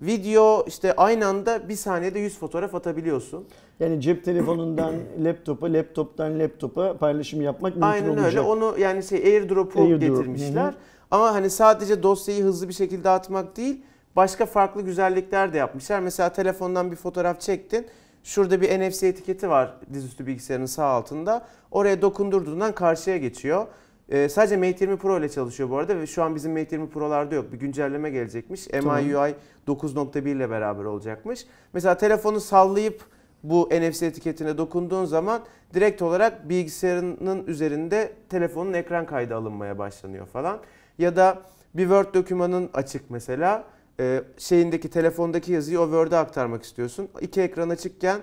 Video işte aynı anda bir saniyede 100 fotoğraf atabiliyorsun. Yani cep telefonundan <clears throat> laptopa, laptoptan laptopa paylaşım yapmak mümkün Aynen olacak. öyle. Onu yani şey AirDrop'u AirDrop, getirmişler. hı hı. Ama hani sadece dosyayı hızlı bir şekilde atmak değil, başka farklı güzellikler de yapmışlar. Mesela telefondan bir fotoğraf çektin. Şurada bir NFC etiketi var dizüstü bilgisayarın sağ altında. Oraya dokundurduğundan karşıya geçiyor. Ee, sadece Mate 20 Pro ile çalışıyor bu arada ve şu an bizim Mate 20 Pro'larda yok. Bir güncelleme gelecekmiş. Tamam. MIUI 9.1 ile beraber olacakmış. Mesela telefonu sallayıp bu NFC etiketine dokunduğun zaman direkt olarak bilgisayarının üzerinde telefonun ekran kaydı alınmaya başlanıyor falan. Ya da bir Word dokümanın açık mesela e, şeyindeki telefondaki yazıyı o Word'e aktarmak istiyorsun. İki ekran açıkken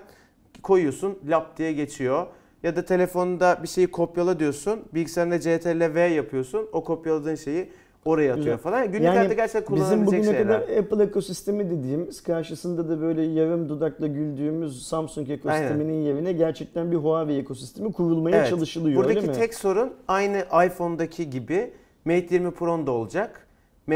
koyuyorsun lap diye geçiyor. Ya da telefonda bir şeyi kopyala diyorsun. Bilgisayarında CTRL V yapıyorsun. O kopyaladığın şeyi oraya atıyor Güzel. falan. Günlük Yani hayatta gerçekten Bizim kullanabilecek bugüne şeyler. kadar Apple ekosistemi dediğimiz karşısında da böyle yarım dudakla güldüğümüz Samsung ekosisteminin yerine gerçekten bir Huawei ekosistemi kurulmaya Evet. çalışılıyor Buradaki öyle mi? tek sorun aynı iPhone'daki gibi Mate 20 Pro'nun da olacak.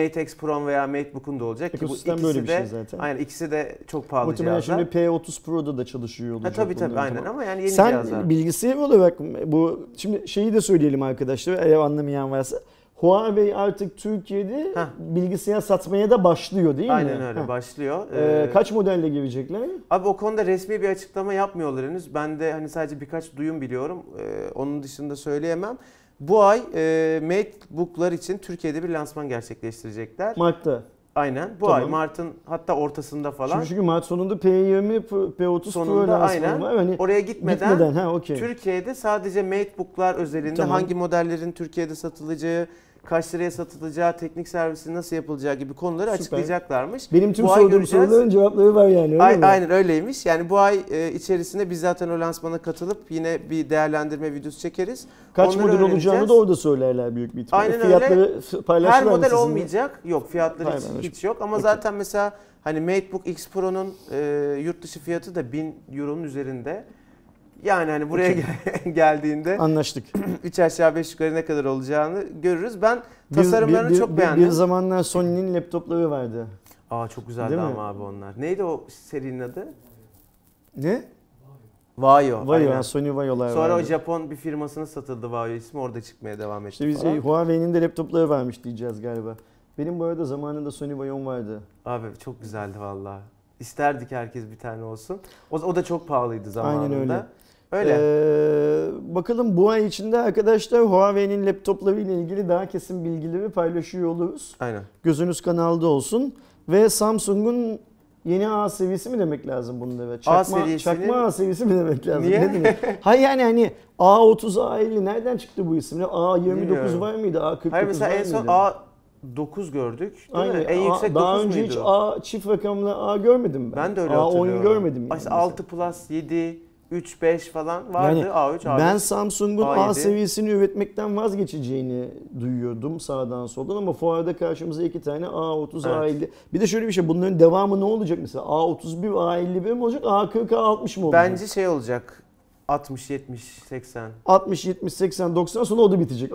Mate X Pro veya MateBook'un da olacak. ki bu böyle bir de, şey zaten. Aynen ikisi de çok pahalı Muhtemelen cihazlar. şimdi P30 Pro'da da çalışıyor Ha, olacak. tabii tabii bunların aynen tamamı. ama yani yeni Sen cihazlar. bilgisayar olarak bu şimdi şeyi de söyleyelim arkadaşlar eğer anlamayan varsa. Huawei artık Türkiye'de Heh. bilgisayar satmaya da başlıyor değil mi? Aynen öyle Heh. başlıyor. Ee, Ee, kaç modelle girecekler? Abi o konuda resmi bir açıklama yapmıyorlar henüz. Ben de hani sadece birkaç duyum biliyorum. Ee, onun dışında söyleyemem. Bu ay e, MateBook'lar için Türkiye'de bir lansman gerçekleştirecekler. Mart'ta. Aynen. Bu Tamam. ay Mart'ın hatta ortasında falan. Şimdi çünkü Mart sonunda P20, P- P30 Pro Sonunda lansmanı aynen. var. Hani Oraya gitmeden, gitmeden ha okey. Türkiye'de sadece MateBook'lar özelinde Tamam. hangi modellerin Türkiye'de satılacağı, kaç liraya satılacağı, teknik servisi nasıl yapılacağı gibi konuları Süper. açıklayacaklarmış. Benim tüm Bu sorduğum göreceğiz. soruların cevapları var yani öyle Ay- mi? aynen öyleymiş. Yani bu ay e, içerisinde biz zaten o lansmana katılıp yine bir değerlendirme videosu çekeriz. Kaç Onları model olacağını da orada söylerler büyük bir ihtimalle. Aynen öyle. Fiyatları paylaşırlar Her model sizinle? olmayacak. Yok fiyatları hiç, hiç yok ama Okey. zaten mesela hani MateBook X Pro'nun e, yurt dışı fiyatı da 1000 Euro'nun üzerinde. Yani hani buraya gel- <laughs> geldiğinde Anlaştık. <clears throat> 3 aşağı 5 yukarı ne kadar olacağını görürüz. Ben tasarımlarını bir, bir, çok bir- beğendim. Bir zamanlar Sony'nin laptopları vardı. Aa çok güzeldi Değil mi? ama abi onlar. Neydi o serinin adı? Ne? Vaio. Vaio, aynen. Sony Vaio'lar Sonra o vardı. Japon bir firmasına satıldı Vaio ismi orada çıkmaya devam etti. İşte biz falan. Huawei'nin de laptopları varmış diyeceğiz galiba. Benim bu arada zamanında Sony Vaio'm vardı. Abi çok güzeldi valla. İsterdik herkes bir tane olsun. O, o da çok pahalıydı zamanında. öyle. Öyle. Ee, bakalım bu ay içinde arkadaşlar Huawei'nin laptopları ile ilgili daha kesin bilgileri paylaşıyor oluruz. Aynen. Gözünüz kanalda olsun. Ve Samsung'un yeni A seviyesi mi demek lazım bunlara? Çakma, serisinin- çakma A seviyesi mi demek lazım? Niye? Ne demek? <laughs> Hayır yani hani A30, A50 nereden çıktı bu isimler? A29 Bilmiyorum. var mıydı? A49 Hayır mesela var en son mıydı? A9 gördük. Değil Aynen. mi? En A- yüksek daha 9 önce muydu? hiç A çift rakamlı A görmedim ben. Ben de öyle A10 hatırlıyorum. görmedim. Yani 6 Plus, 7, 3, 5 falan vardı. Yani A3, A5. Ben Samsung'un A A7. seviyesini üretmekten vazgeçeceğini duyuyordum sağdan soldan ama fuarda karşımıza iki tane A30, Evet. A50. Bir de şöyle bir şey bunların devamı ne olacak mesela? A31, A51 mi olacak? A40, A60 mı olacak? Bence şey olacak. 60, 70, 80. 60, 70, 80, 90 sonra o da bitecek.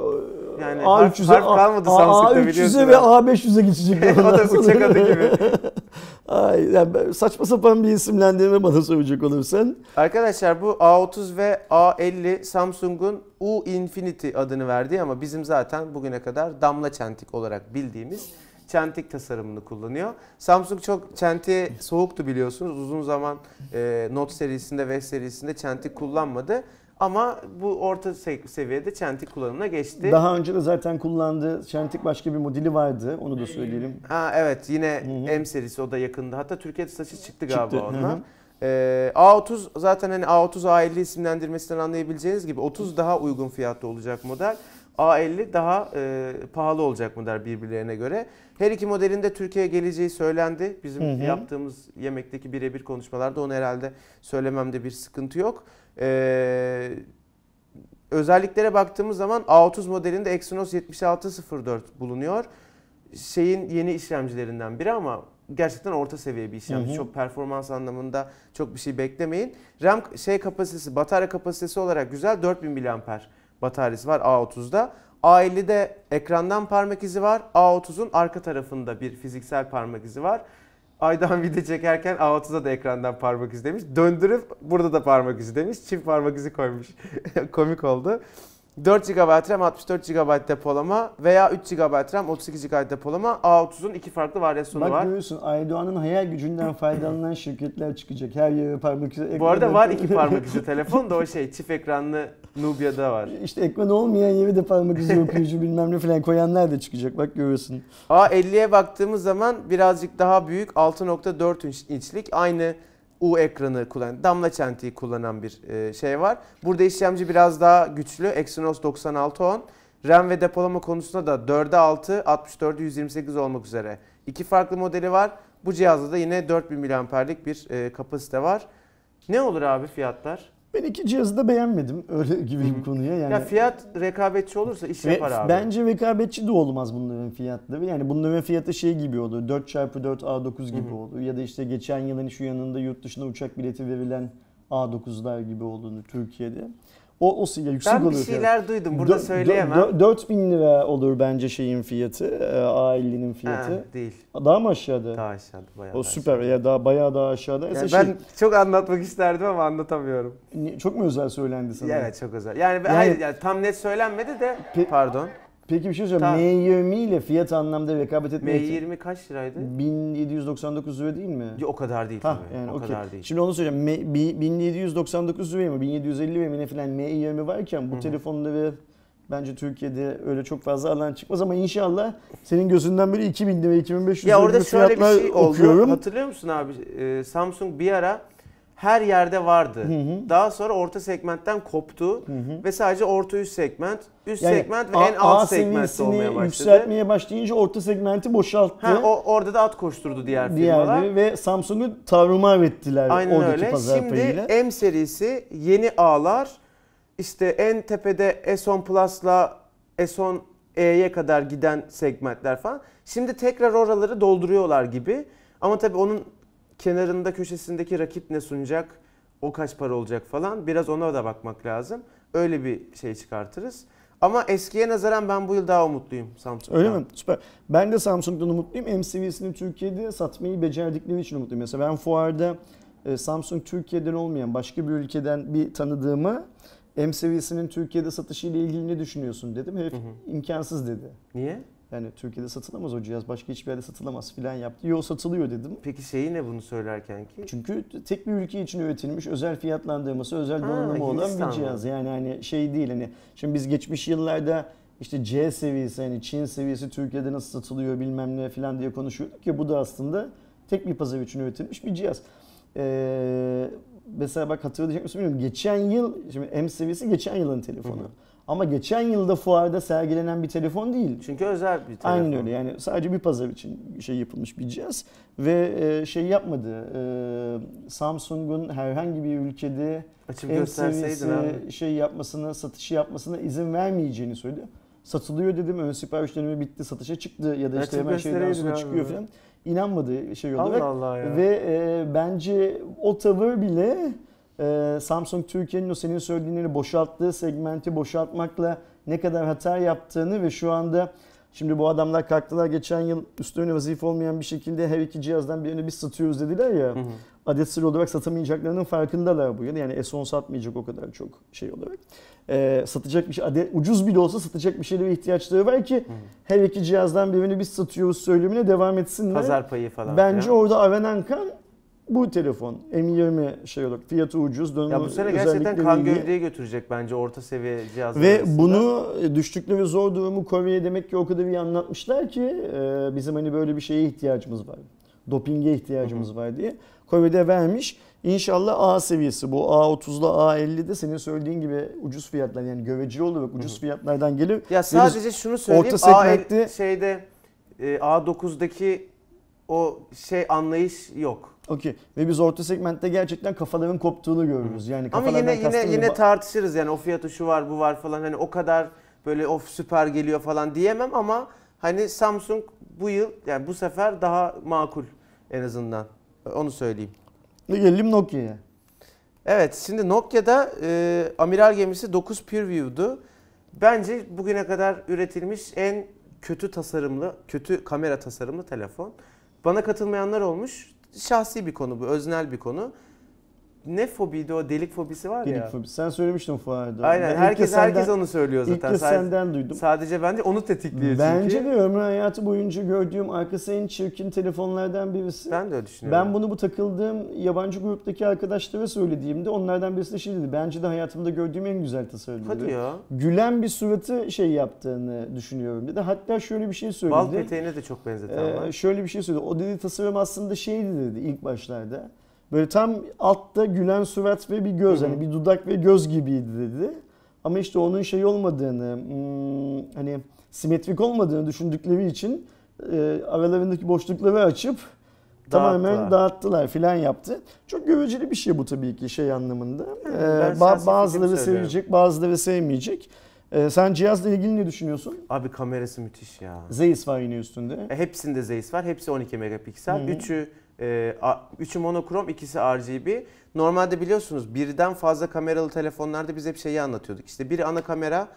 Yani A300'e, harf- harf kalmadı A- Samsung'da A300'e biliyorsun ve ha. A500'e geçecek. <laughs> o da uçak adı gibi. <laughs> Ay, yani saçma sapan bir isimlendirme bana soracak olursan. Arkadaşlar bu A30 ve A50 Samsung'un U Infinity adını verdiği ama bizim zaten bugüne kadar damla çentik olarak bildiğimiz çentik tasarımını kullanıyor. Samsung çok çentiğe soğuktu biliyorsunuz. Uzun zaman e, Note serisinde ve serisinde çentik kullanmadı. Ama bu orta se- seviyede çentik kullanımına geçti. Daha önce de zaten kullandığı Çentik başka bir modeli vardı. Onu da söyleyelim. Ha evet yine Hı hı. M serisi o da yakında. Hatta Türkiye'de saçı çıktı galiba Çıktı, ondan. Ee, A30 zaten hani A30 A50 isimlendirmesinden anlayabileceğiniz gibi 30 daha uygun fiyatlı olacak model. A50 daha e, pahalı olacak model birbirlerine göre. Her iki modelin de Türkiye'ye geleceği söylendi. Bizim Hı hı. yaptığımız yemekteki birebir konuşmalarda onu herhalde söylememde bir sıkıntı yok. Ee, özelliklere baktığımız zaman A30 modelinde Exynos 7604 bulunuyor. Şeyin yeni işlemcilerinden biri ama gerçekten orta seviye bir işlemci. Hı hı. Çok performans anlamında çok bir şey beklemeyin. RAM şey kapasitesi, batarya kapasitesi olarak güzel 4000 mAh bataryası var A30'da. A50'de ekrandan parmak izi var. A30'un arka tarafında bir fiziksel parmak izi var. Aydan video çekerken A30'da da ekrandan parmak izi demiş. Döndürüp burada da parmak izi demiş. Çift parmak izi koymuş. <laughs> Komik oldu. 4 GB RAM, 64 GB depolama veya 3 GB RAM, 32 GB depolama. A30'un iki farklı varyasyonu Bak var. görüyorsun Aydoğan'ın hayal gücünden faydalanan şirketler çıkacak. Her yere parmak izi. Bu arada ekran- var iki parmak izi <laughs> telefon da o şey çift ekranlı Nubia'da var. İşte ekran olmayan yere de parmak izi okuyucu <laughs> bilmem ne falan koyanlar da çıkacak. Bak görüyorsun. A50'ye baktığımız zaman birazcık daha büyük 6.4 inç- inçlik aynı U ekranı kullanan, damla çentiği kullanan bir e, şey var. Burada işlemci biraz daha güçlü. Exynos 9610. RAM ve depolama konusunda da 4'e 6, 64'e 128 olmak üzere. iki farklı modeli var. Bu cihazda da yine 4000 mAh'lik bir e, kapasite var. Ne olur abi fiyatlar? Ben iki cihazı da beğenmedim <laughs> öyle gibi bir konuya. Yani Ya fiyat rekabetçi olursa iş Ve yapar abi. Bence rekabetçi de olmaz bunların fiyatları. Yani bunların fiyatı şey gibi olur. 4x4 A9 gibi Hı hı. olur. Ya da işte geçen yılın şu yanında yurt dışına uçak bileti verilen A9'lar gibi olduğunu Türkiye'de. O, o yüksek ben olur. bir fiyat. şeyler duydum. Burada Dö- söyleyemem. dö- 4000 lira olur bence şeyin fiyatı. e, A50'nin fiyatı. Ha, değil. Daha mı aşağıda? Daha aşağıda bayağı. o süper aşağıda. ya daha bayağı daha aşağıda. Yani ben çok anlatmak isterdim ama anlatamıyorum. şey, çok mu özel söylendi sana? Evet çok özel. Yani, ben- Yani- hayır yani tam net söylenmedi de Pe- pardon. Peki bir şey söyleyeyim. Tamam. M20 ile fiyat anlamda rekabet etmeye M20 kaç liraydı? 1799 lira değil mi? Yo, O kadar değil Ha tabii. yani o okey. kadar değil. Şimdi onu söyleyeceğim. M- bi- 1799 liraya mı 1750 liraya mı ne filan M20 varken bu Hı hı. telefonları bence Türkiye'de öyle çok fazla alan çıkmaz ama inşallah senin gözünden böyle 2000 lira 2500 Ya lira orada gibi şöyle bir şey oldu. okuyorum. Hatırlıyor musun abi? Ee, Samsung bir ara her yerde vardı. Hı hı. Daha sonra orta segmentten koptu Hı hı. ve sadece orta üst segment, üst Yani segment ve A- en alt A seviyesini olmaya başladı. yükseltmeye başlayınca orta segmenti boşalttı. Ha, o, orada da at koşturdu diğer diğerleri firmalar. ve Samsung'u tarumar ettiler Aynen oradaki öyle. pazar Şimdi payıyla. M serisi yeni A'lar işte en tepede S10 Plus'la S10 E'ye kadar giden segmentler falan. Şimdi tekrar oraları dolduruyorlar gibi. Ama tabii onun kenarında köşesindeki rakip ne sunacak? O kaç para olacak falan. Biraz ona da bakmak lazım. Öyle bir şey çıkartırız. Ama eskiye nazaran ben bu yıl daha umutluyum Samsung'dan. Öyle mi? Süper. Ben de Samsung'dan umutluyum. M seviyesini Türkiye'de satmayı becerdikleri için umutluyum. Mesela ben fuarda e, Samsung Türkiye'den olmayan başka bir ülkeden bir tanıdığıma M seviyesinin Türkiye'de satışı ile ilgili ne düşünüyorsun dedim. Herif Hı hı. imkansız dedi. Niye? Yani Türkiye'de satılamaz o cihaz. Başka hiçbir yerde satılamaz filan yaptı. Yo satılıyor dedim. Peki şeyi ne bunu söylerken ki? Çünkü tek bir ülke için üretilmiş, özel fiyatlandırması, özel Ha, donanımı olan Hindistan bir cihaz. Yani hani şey değil hani şimdi biz geçmiş yıllarda işte C seviyesi hani Çin seviyesi Türkiye'de nasıl satılıyor bilmem ne filan diye konuşuyorduk ya bu da aslında tek bir pazar için üretilmiş bir cihaz. Ee, mesela bak hatırlayacak mısın bilmiyorum. Geçen yıl şimdi M seviyesi geçen yılın telefonu. Hı hı. Ama geçen yılda fuarda sergilenen bir telefon değil. Çünkü özel bir telefon. Aynen öyle yani sadece bir pazar için şey yapılmış bir cihaz ve e, şey yapmadı. E, Samsung'un herhangi bir ülkede Açıp gösterseydin şey yapmasına, satışı yapmasına izin vermeyeceğini söyledi. Satılıyor dedim ön sipariş dönemi bitti satışa çıktı ya da işte Açıp hemen şeyden sonra çıkıyor falan. İnanmadı şey olarak. Allah Allah ya. Ve e, bence o tavır bile e, Samsung Türkiye'nin o senin söylediğini boşalttığı segmenti boşaltmakla ne kadar hata yaptığını ve şu anda şimdi bu adamlar kalktılar geçen yıl üstüne vazife olmayan bir şekilde her iki cihazdan birini biz satıyoruz dediler ya. Hı hı. Adet sır olarak satamayacaklarının farkındalar bu yıl. Yani S10 satmayacak o kadar çok şey olarak. E, satacak bir şey, adet, ucuz bile olsa satacak bir şeylere ihtiyaçları var ki hı. her iki cihazdan birini biz satıyoruz söylemine devam etsinler. Pazar payı falan. Bence filan. orada aranan kan bu telefon. M20 şey olarak fiyatı ucuz. Ya bu sene gerçekten kan iyi. gövdeyi götürecek bence orta seviye cihazlar Ve arasında. bunu e, düştükleri zor durumu Kore'ye demek ki o kadar iyi anlatmışlar ki e, bizim hani böyle bir şeye ihtiyacımız var. Dopinge ihtiyacımız var diye. Kore'de vermiş. İnşallah A seviyesi bu A30'la A50'de senin söylediğin gibi ucuz fiyatlar yani göreceli olarak ucuz fiyatlardan gelir. Ya sadece şunu söyleyeyim. orta segmentte- A, şeyde e, A9'daki o şey anlayış yok. Okey. Ve biz orta segmentte gerçekten kafaların koptuğunu görürüz. Yani Ama yine yine yine ba- tartışırız yani o fiyatı şu var bu var falan hani o kadar böyle of süper geliyor falan diyemem ama hani Samsung bu yıl yani bu sefer daha makul en azından. Onu söyleyeyim. Ve gelelim Nokia'ya. Evet şimdi Nokia'da e, amiral gemisi 9 PureView'du. Bence bugüne kadar üretilmiş en kötü tasarımlı, kötü kamera tasarımlı telefon. Bana katılmayanlar olmuş. Şahsi bir konu bu, öznel bir konu. Ne fobiydi o delik fobisi var Delik ya. fobisi. Sen söylemiştin fuarda. Aynen Ben ilk herkes senden- herkes onu söylüyor İlk zaten. kez Sadece, senden duydum. sadece bence onu tetikliyor Bence çünkü. de ömrü hayatı boyunca gördüğüm arkası en çirkin telefonlardan birisi. Ben, Ben de öyle düşünüyorum. bunu bu takıldığım yabancı gruptaki arkadaşlara söylediğimde onlardan birisi de şey dedi. Bence de hayatımda gördüğüm en güzel tasarım dedi. Hadi ya. Gülen bir suratı şey yaptığını düşünüyorum dedi. Hatta şöyle bir şey söyledi. Bal peteğine de çok benzeten Ee, var. şöyle bir şey söyledi. O dedi tasarım aslında şeydi dedi ilk başlarda. Böyle tam altta gülen surat ve bir göz. Hani bir dudak ve göz gibiydi dedi. Ama işte onun şey olmadığını, hmm, hani simetrik olmadığını düşündükleri için e, aralarındaki boşlukları açıp tamamen Dağıttılar. dağıttılar filan yaptı. Çok göreceli bir şey bu tabii ki şey anlamında. Ee, ba- bazıları sevecek, bazıları sevmeyecek. Ee, sen cihazla ilgili ne düşünüyorsun? Abi kamerası müthiş ya. Zeiss var yine üstünde. E, Hepsinde Zeiss var. Hepsi 12 megapiksel. Hı hı. Üçü e, üçü monokrom, ikisi RGB. Normalde biliyorsunuz birden fazla kameralı telefonlarda biz hep şeyi anlatıyorduk. İşte biri ana kamera,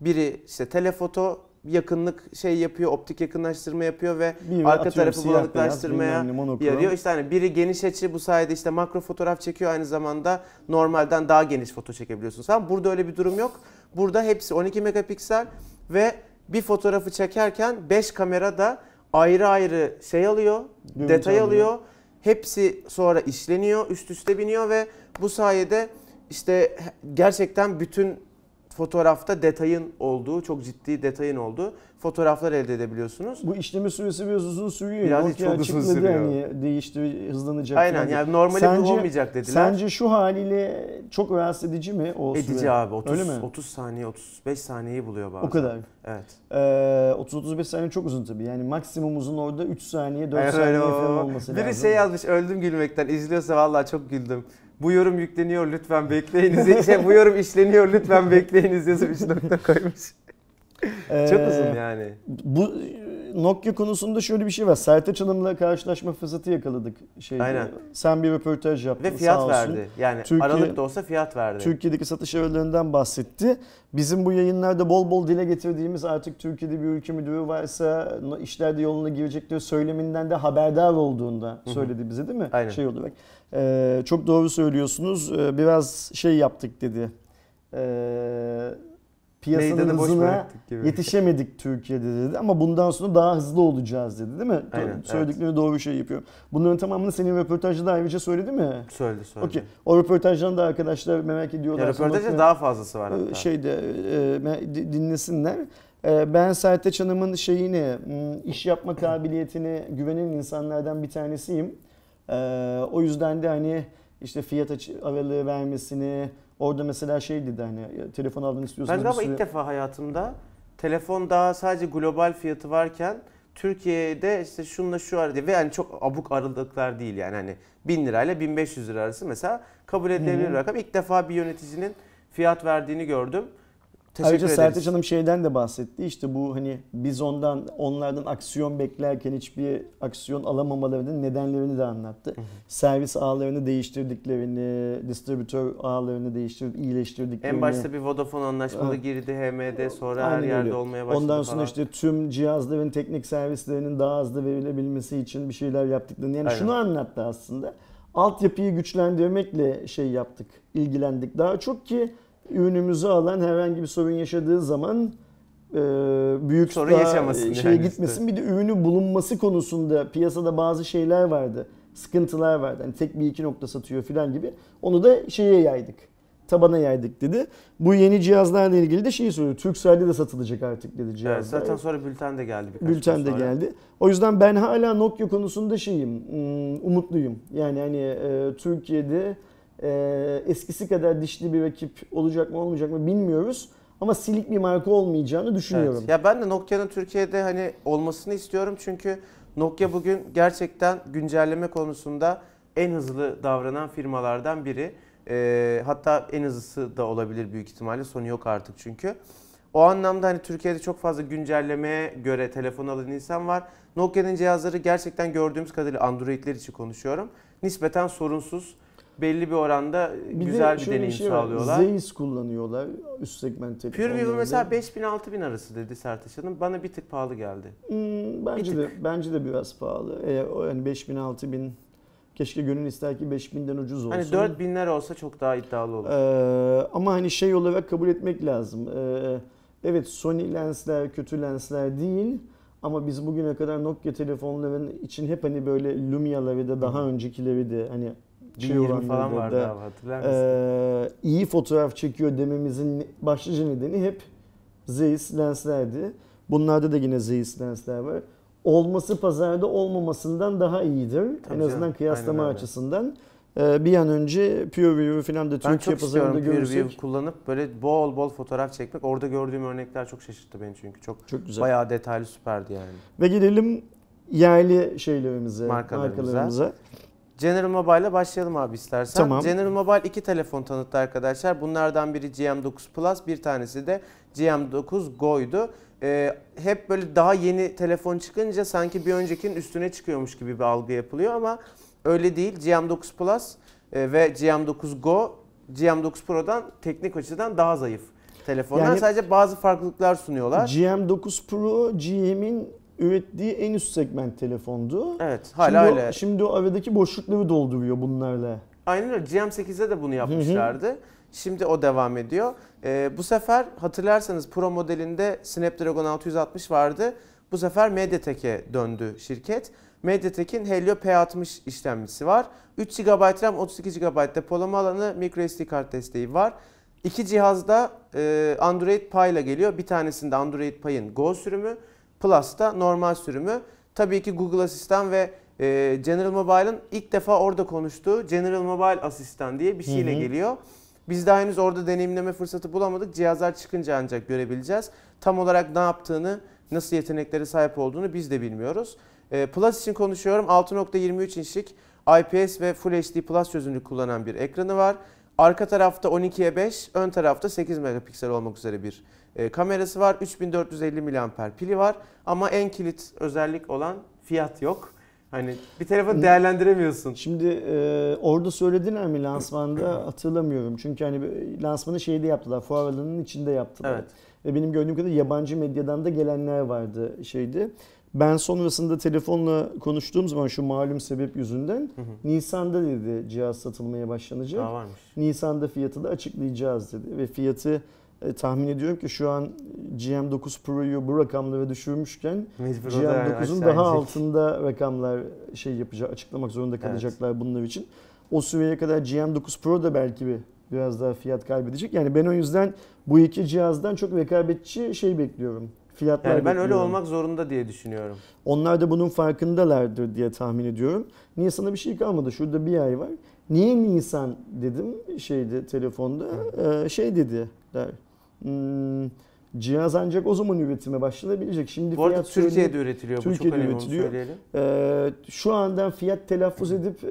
biri işte telefoto yakınlık şey yapıyor, optik yakınlaştırma yapıyor ve Bir arka tarafı bulanıklaştırmaya yarıyor. İşte hani biri geniş açı bu sayede işte makro fotoğraf çekiyor aynı zamanda normalden daha geniş foto çekebiliyorsunuz falan. Burada öyle bir durum yok. Burada hepsi 12 megapiksel ve bir fotoğrafı çekerken 5 kamera da ayrı ayrı şey alıyor, Görüntü detay alıyor. alıyor. Hepsi sonra işleniyor, üst üste biniyor ve bu sayede işte gerçekten bütün fotoğrafta detayın olduğu, çok ciddi detayın olduğu fotoğraflar elde edebiliyorsunuz. Bu işleme süresi biraz uzun sürüyor. Biraz Nokia çok uzun sürüyor. Hani değişti, hızlanacak. Aynen diye. yani normali Sence- olmayacak dediler. Sence şu haliyle çok rahatsız edici mi o Edici süre? abi 30 Öyle mi? 30 saniye 35 saniyeyi buluyor bazen. O kadar. Evet. Ee, 30-35 saniye çok uzun tabii. Yani maksimum uzun orada 3 saniye 4 Aynen saniye falan olması Biri lazım. şey yazmış öldüm gülmekten. İzliyorsa vallahi çok güldüm. Bu yorum yükleniyor lütfen bekleyiniz. <laughs> şey, bu yorum işleniyor lütfen bekleyiniz <laughs> yazıp 3 nokta koymuş. Çok uzun yani. Bu Nokia konusunda şöyle bir şey var. Sertaç Hanım'la karşılaşma fırsatı yakaladık. Şeyde. Aynen. Sen bir röportaj yaptın Ve sağ fiyat olsun. verdi. Yani Türkiye- aralık da olsa fiyat verdi. Türkiye'deki satış aralarından bahsetti. Bizim bu yayınlarda bol bol dile getirdiğimiz artık Türkiye'de bir ülke müdürü varsa işler de yoluna girecektir söyleminden de haberdar olduğunda söyledi bize değil mi? Aynen. Şey olarak. Ee, çok doğru söylüyorsunuz. Biraz şey yaptık dedi. Ee, piyasanın hızına yetişemedik Türkiye'de dedi ama bundan sonra daha hızlı olacağız dedi değil mi? Aynen, Söyledikleri doğru şey yapıyor. Bunların tamamını senin röportajda da ayrıca söyledi mi? Söyledi söyledi. Okey. O röportajdan da arkadaşlar merak ediyorlar. Ya röportajda daha fazlası var hatta. şeyde e, dinlesinler. E, Ben Sertaç Hanım'ın şeyini, iş yapma kabiliyetine güvenen insanlardan bir tanesiyim. E, O yüzden de hani işte fiyat aralığı vermesini, orada mesela şey dedi hani telefon aldın istiyorsan Ben galiba ilk defa hayatımda telefon daha sadece global fiyatı varken Türkiye'de işte şunla şu arada ve yani çok abuk aralıklar değil yani hani 1000 lirayla 1500 lira arası mesela kabul edilebilir rakam. İlk defa bir yöneticinin fiyat verdiğini gördüm. Teşekkür Ayrıca ederiz. Sertaç Hanım şeyden de bahsetti. İşte bu hani biz ondan onlardan aksiyon beklerken hiçbir aksiyon alamamalarının nedenlerini de anlattı. Servis ağlarını değiştirdiklerini, distribütör ağlarını değiştirip iyileştirdiklerini. En başta bir Vodafone anlaşmalı Evet. girdi HMD sonra Aynen her yerde öyle. olmaya başladı Ondan sonra falan. işte tüm cihazların teknik servislerinin daha hızlı verilebilmesi için bir şeyler yaptıklarını. Yani Aynen. şunu anlattı aslında. Altyapıyı güçlendirmekle şey yaptık, ilgilendik. Daha çok ki ürünümüzü alan herhangi bir sorun yaşadığı zaman e, büyük Sorun yaşamasın e, şeye yani gitmesin. Bir de ürünü bulunması konusunda piyasada bazı şeyler vardı. Sıkıntılar vardı. Hani tek bir iki nokta satıyor falan gibi. Onu da şeye yaydık. Tabana yaydık dedi. Bu yeni cihazlarla ilgili de şeyi söylüyor. Turkcell'de de satılacak artık dedi Evet, cihazlar. zaten sonra bülten de geldi Bülten de geldi. O yüzden ben hala Nokia konusunda şeyim, hmm, umutluyum. Yani hani e, Türkiye'de e, eskisi kadar dişli bir rakip olacak mı olmayacak mı bilmiyoruz. Ama silik bir marka olmayacağını düşünüyorum. Evet. Ya ben de Nokia'nın Türkiye'de hani olmasını istiyorum çünkü Nokia bugün gerçekten güncelleme konusunda en hızlı davranan firmalardan biri. Ee, hatta en hızlısı da olabilir büyük ihtimalle. Sonu yok artık çünkü. O anlamda hani Türkiye'de çok fazla güncellemeye göre telefon alan insan var. Nokia'nın cihazları gerçekten gördüğümüz kadarıyla Android'ler için konuşuyorum. Nispeten sorunsuz. Belli bir oranda Bir güzel de bir deneyim şey var, sağlıyorlar. Zeiss kullanıyorlar üst segment telefonlarında. PureView mesela 5000-6000 arası dedi Sertaç Hanım. Bana bir tık pahalı geldi. Hmm, bence de bence de biraz pahalı. Eğer yani 5000 6000 keşke gönül ister ki 5000'den ucuz olsun. Hani 4000'ler olsa çok daha iddialı olur. Ee, ama hani şey olarak kabul etmek lazım. Ee, evet Sony lensler kötü lensler değil ama biz bugüne kadar Nokia telefonların için hep hani böyle Lumia'ları da daha öncekileri de hani şey 1020 olanları falan vardı da, abi hatırlar mısın? ee, iyi fotoğraf çekiyor dememizin başlıca nedeni hep Zeiss lenslerdi. Bunlarda da yine Zeiss lensler var. Olması pazarda olmamasından daha iyidir. Tabii en azından canım, kıyaslama aynen öyle. açısından. Ee, bir an önce PureView falan da ben Türkiye çok pazarında görürsek kullanıp böyle bol bol fotoğraf çekmek. Orada gördüğüm örnekler çok şaşırttı beni çünkü. Çok çok güzel. bayağı detaylı süperdi yani. Ve gelelim yerli şeylerimize, Markalarımıza. markalarımıza. General Mobile'la başlayalım abi istersen. Tamam. General Mobile iki telefon tanıttı arkadaşlar. Bunlardan biri GM9 Plus, bir tanesi de GM9 Go'ydu. Ee, hep böyle daha yeni telefon çıkınca sanki bir öncekinin üstüne çıkıyormuş gibi bir algı yapılıyor ama öyle değil. GM9 Plus e, ve GM9 Go GM9 Pro'dan teknik açıdan daha zayıf telefonlar. Yani- Sadece bazı farklılıklar sunuyorlar. GM9 Pro GM'in ürettiği en üst segment telefondu. Evet, hala şimdi öyle. O, şimdi o aradaki boşlukları dolduruyor bunlarla. Aynen öyle. GM8'de de bunu yapmışlardı. Şimdi o devam ediyor. Ee, bu sefer hatırlarsanız Pro modelinde Snapdragon 660 vardı. Bu sefer MediaTek'e döndü şirket. MediaTek'in Helio P60 işlemcisi var. 3 GB RAM, 32 GB depolama alanı, microSD kart desteği var. İki cihazda e, Android Pie ile geliyor. Bir tanesinde Android Pie'in Go sürümü, Plus'ta normal sürümü. Tabii ki Google Asistan ve e, General Mobile'ın ilk defa orada konuştuğu General Mobile Asistan diye bir şeyle Hı hı. geliyor. Biz daha henüz orada deneyimleme fırsatı bulamadık. Cihazlar çıkınca ancak görebileceğiz. Tam olarak ne yaptığını, nasıl yeteneklere sahip olduğunu biz de bilmiyoruz. E, Plus için konuşuyorum. 6.23 inçlik IPS ve Full HD Plus çözünürlük kullanan bir ekranı var. Arka tarafta 12'ye 5, ön tarafta 8 megapiksel olmak üzere bir e, kamerası var. 3450 mAh pili var ama en kilit özellik olan fiyat yok. Hani bir telefon değerlendiremiyorsun. Şimdi e, orada söylediler mi lansmanda <clears throat> hatırlamıyorum. Çünkü hani lansmanı şeyde yaptılar. Fuar alanının içinde yaptılar. Evet. Ve benim gördüğüm kadarıyla yabancı medyadan da gelenler vardı şeydi. Ben sonrasında telefonla konuştuğum zaman şu malum sebep yüzünden Hı hı. Nisan'da dedi cihaz satılmaya başlanacak. Daha varmış. Nisan'da fiyatı da açıklayacağız dedi. Ve fiyatı e, tahmin ediyorum ki şu an GM9 Pro'yu bu rakamlara düşürmüşken Mecbur o da yani GM9'un aşağı daha altında rakamlar şey yapacak, açıklamak zorunda kalacaklar bunlar için. O süreye kadar GM9 Pro da belki bir biraz daha fiyat kaybedecek. Yani ben o yüzden bu iki cihazdan çok rekabetçi şey bekliyorum. Fiyatlar Yani ben öyle bekliyorum. olmak zorunda diye düşünüyorum. Onlar da bunun farkındalardır diye tahmin ediyorum. Nisan'a bir şey kalmadı. Şurada bir ay var. Niye Nisan dedim şeyde telefonda. Ee, şey dedi der. Hmm, cihaz ancak o zaman üretime başlanabilecek. Şimdi Bu arada fiyat Türkiye'de söyleyeyim. üretiliyor. bu Türkiye'de çok önemli üretiliyor. onu söyleyelim. Ee, şu andan fiyat telaffuz edip e,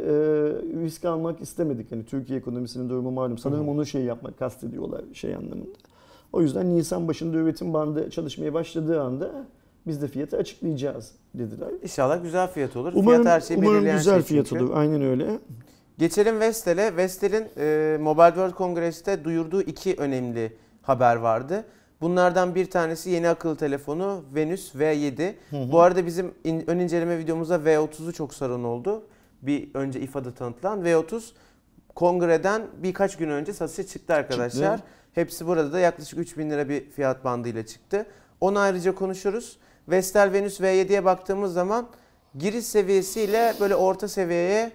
risk almak istemedik. Hani Türkiye ekonomisinin durumu malum. Sanırım onu şey yapmak kastediyorlar şey anlamında. O yüzden Nisan başında üretim bandı çalışmaya başladığı anda biz de fiyatı açıklayacağız dediler. İnşallah güzel fiyat olur. Umarım, fiyat her şeyi umarım güzel şey fiyat olur. Aynen öyle. Geçelim Vestel'e. Vestel'in e, Mobile World Congress'te duyurduğu iki önemli haber vardı. Bunlardan bir tanesi yeni akıllı telefonu Venus V7. Bu arada bizim in- ön inceleme videomuzda V30'u çok sarın oldu. Bir önce İFA'da tanıtılan V30 kongreden birkaç gün önce satışa çıktı arkadaşlar. Çıktı. Hepsi burada da yaklaşık 3000 lira bir fiyat bandıyla çıktı. Onu ayrıca konuşuruz. Vestel Venus V7'ye baktığımız zaman giriş seviyesiyle böyle orta seviyeye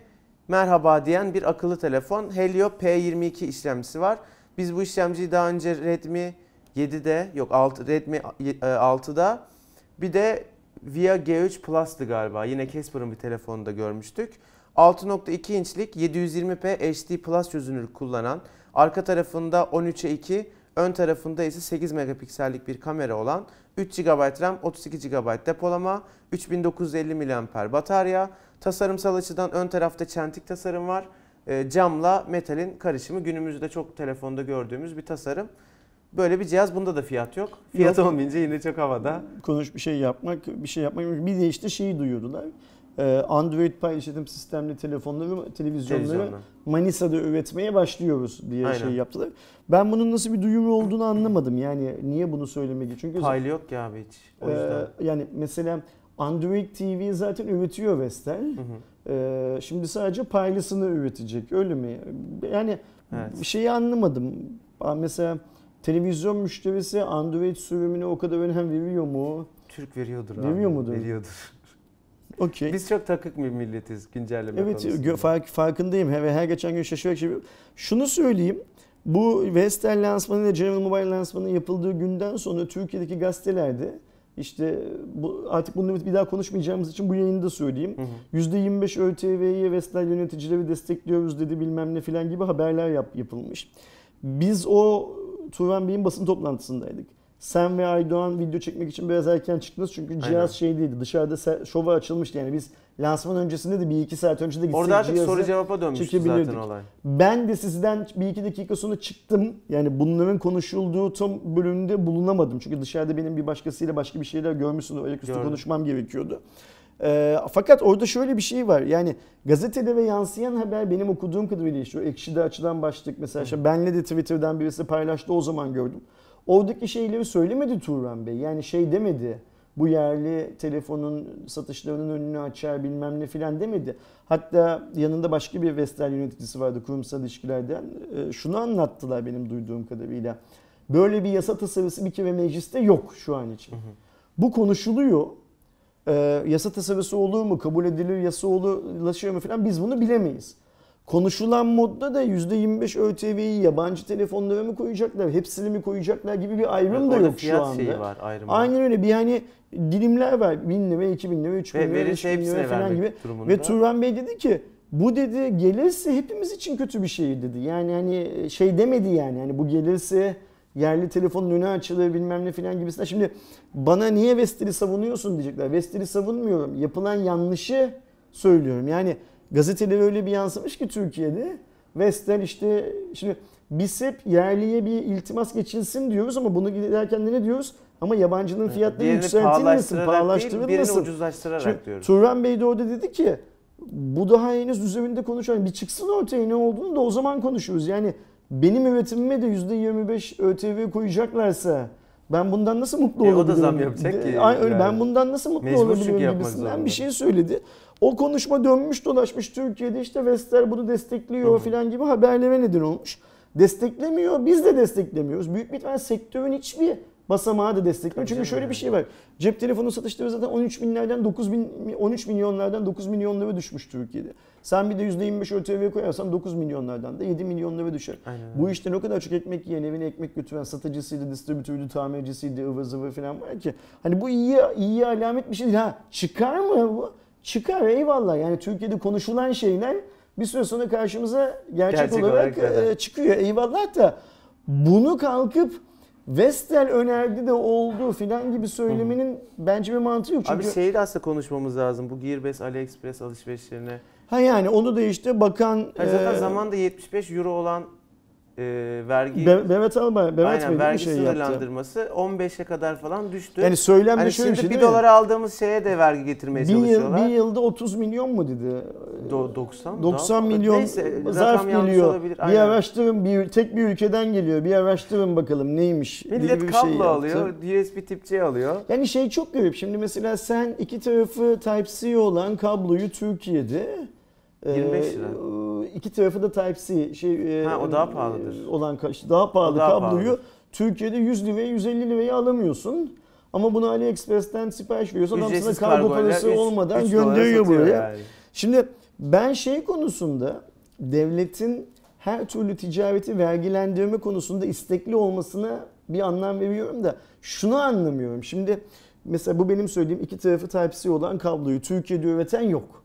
merhaba diyen bir akıllı telefon. Helio P22 işlemcisi var. Biz bu işlemciyi daha önce Redmi 7'de yok 6 Redmi 6'da bir de Via G3 Plus'tı galiba. Yine Casper'ın bir telefonunda görmüştük. 6.2 inçlik 720p HD Plus çözünürlük kullanan, arka tarafında 13'e 2, ön tarafında ise 8 megapiksellik bir kamera olan 3 GB RAM, 32 GB depolama, 3950 mAh batarya. Tasarımsal açıdan ön tarafta çentik tasarım var. E, camla metalin karışımı günümüzde çok telefonda gördüğümüz bir tasarım. Böyle bir cihaz bunda da fiyat yok. Fiyat Yok. olmayınca yine çok havada. Konuş bir şey yapmak, bir şey yapmak. Bir de işte şeyi duyurdular. Ee, Android paylaşım sistemli telefonları, televizyonları Televizyonla. Manisa'da üretmeye başlıyoruz diye Aynen. şey yaptılar. Ben bunun nasıl bir duyuru olduğunu anlamadım. Yani niye bunu söylemek Çünkü Paylı yok ya abi hiç. O yüzden. Ee, yani mesela Android TV zaten üretiyor Vestel. Hı hı. Ee, şimdi sadece paylısını üretecek öyle mi? Yani Evet. şeyi anlamadım. Mesela televizyon müşterisi Android sürümüne o kadar önem veriyor mu? Türk veriyordur Veriyor abi. mudur? Veriyordur. Okey. Biz çok takık bir milletiz güncelleme Evet konusunda. fark, farkındayım ve her geçen gün şaşırarak şey Şunu söyleyeyim. Bu Vestel lansmanı ile General Mobile lansmanı yapıldığı günden sonra Türkiye'deki gazetelerde işte bu artık bunu bir daha konuşmayacağımız için bu yayında söyleyeyim. Hı hı. %25 ÖTV'ye Vestel yöneticileri destekliyoruz dedi bilmem ne filan gibi haberler yap, yapılmış. Biz o Turan Bey'in basın toplantısındaydık. Sen ve Aydoğan video çekmek için biraz erken çıktınız çünkü cihaz Aynen. şeydeydi dışarıda se- şova açılmıştı yani biz lansman öncesinde de bir iki saat önce de gitsek Orada artık soru cevapa dönmüştü zaten olay. Ben de sizden bir iki dakika sonra çıktım. Yani bunların konuşulduğu tam bölümünde bulunamadım. Çünkü dışarıda benim bir başkasıyla başka bir şeyler görmüşsünüz. Ayaküstü Gördüm. konuşmam gerekiyordu. Ee, fakat orada şöyle bir şey var. Yani gazetede ve yansıyan haber benim okuduğum kadarıyla işte o ekşide açılan başlık mesela işte benle de Twitter'dan birisi paylaştı o zaman gördüm. Oradaki şeyleri söylemedi Turan Bey. Yani şey demedi. Bu yerli telefonun satışlarının önünü açar bilmem ne filan demedi. Hatta yanında başka bir Vestel yöneticisi vardı kurumsal ilişkilerden. Ee, şunu anlattılar benim duyduğum kadarıyla. Böyle bir yasa tasarısı bir kere mecliste yok şu an için. Bu konuşuluyor. Ee, yasa tasarısı olur mu, kabul edilir, yasa olur, ulaşıyor mu falan biz bunu bilemeyiz. Konuşulan modda da %25 ÖTV'yi yabancı telefonlara mı koyacaklar, hepsini mi koyacaklar gibi bir ayrım da Orada yok şu anda. şeyi var ayrımı. Aynen öyle bir hani dilimler var. 1000 lira, 2000 lira, 3000 Ve lira, verirse 5000 lira falan gibi. durumunda. Ve Turan Bey dedi ki bu dedi gelirse hepimiz için kötü bir şey dedi. Yani hani şey demedi yani hani bu gelirse yerli telefonun önü açılır bilmem ne filan gibisinden. Şimdi bana niye Vestel'i savunuyorsun diyecekler. Vestel'i savunmuyorum. Yapılan yanlışı söylüyorum. Yani gazeteler öyle bir yansımış ki Türkiye'de Vestel işte şimdi biz hep yerliye bir iltimas geçilsin diyoruz ama bunu giderken de ne diyoruz? Ama yabancının fiyatları Diğerini yükseltilmesin, pahalaştırılmasın. birini ucuzlaştırarak Şimdi diyoruz. Turan Bey de orada dedi ki bu daha henüz üzerinde konuşan bir çıksın ortaya ne olduğunu da o zaman konuşuruz. Yani benim üretimime de %25 ÖTV koyacaklarsa ben bundan nasıl mutlu E, o da olabilirim? zam yapacak ki Ay, öyle, yani. Ben bundan nasıl mutlu Mecbur olabilirim gibisinden bir şey söyledi. O konuşma dönmüş dolaşmış Türkiye'de işte Vestel bunu destekliyor filan gibi haberlere neden olmuş. Desteklemiyor, biz de desteklemiyoruz. Büyük bir ihtimalle sektörün hiçbir basamağı da desteklemiyor. Çünkü şöyle bir şey var. Cep telefonu satışları zaten 13 binlerden 9 bin, 13 milyonlardan 9 milyonlara düşmüş Türkiye'de. Sen bir de %25 ÖTV koyarsan 9 milyonlardan da 7 milyonlara düşer. Aynen Bu işte ne kadar çok ekmek yiyen, evine ekmek götüren satıcısıydı, distribütörüydü, tamircisiydi, ıvır zıvır falan var ki. Hani bu iyi, iyi alamet bir şey değil. Ha çıkar mı bu? Çıkar eyvallah. Yani Türkiye'de konuşulan şeyler bir süre sonra karşımıza gerçek, Gerçek olarak, olarak e, çıkıyor. Eyvallah da bunu kalkıp Vestel önerdi de oldu filan gibi söylemenin bence bir mantığı yok. Çünkü Abi şeyi de aslında konuşmamız lazım. Bu Gearbest, AliExpress alışverişlerine. ha yani onu da işte bakan Hayır, zaten e, zamanda 75 euro olan e, vergi Be- Mehmet Albay, Mehmet aynen, vergi şey sınırlandırması 15'e kadar falan düştü. Yani söylemde hani şöyle bir şimdi şey 1 değil mi? dolara aldığımız şeye de vergi getirmeye Bir, yıl, çalışıyorlar. bir yılda 30 milyon mu dedi? Do- 90 mı? 90 Daha milyon Neyse, zarf geliyor. Bir Aynen. araştırın, bir tek bir ülkeden geliyor. Bir araştırın bakalım neymiş. Millet bir kablo şey alıyor, USB tip C alıyor. Yani şey çok garip. Şimdi mesela sen iki tarafı Type-C olan kabloyu Türkiye'de 25 e, lira. iki tarafı da Type-C şey e, Ha, o daha pahalıdır. olan işte daha pahalı O daha kabloyu pahalıdır. Türkiye'de 100 liraya 150 liraya alamıyorsun. Ama bunu AliExpress'ten sipariş veriyorsan adam sana kargo parası üç- olmadan üç gönderiyor buraya. yani. Şimdi ben şey konusunda devletin her türlü ticareti vergilendirme konusunda istekli olmasına bir anlam veriyorum da şunu anlamıyorum. Şimdi mesela bu benim söylediğim iki tarafı Type-C olan kabloyu Türkiye'de üreten yok.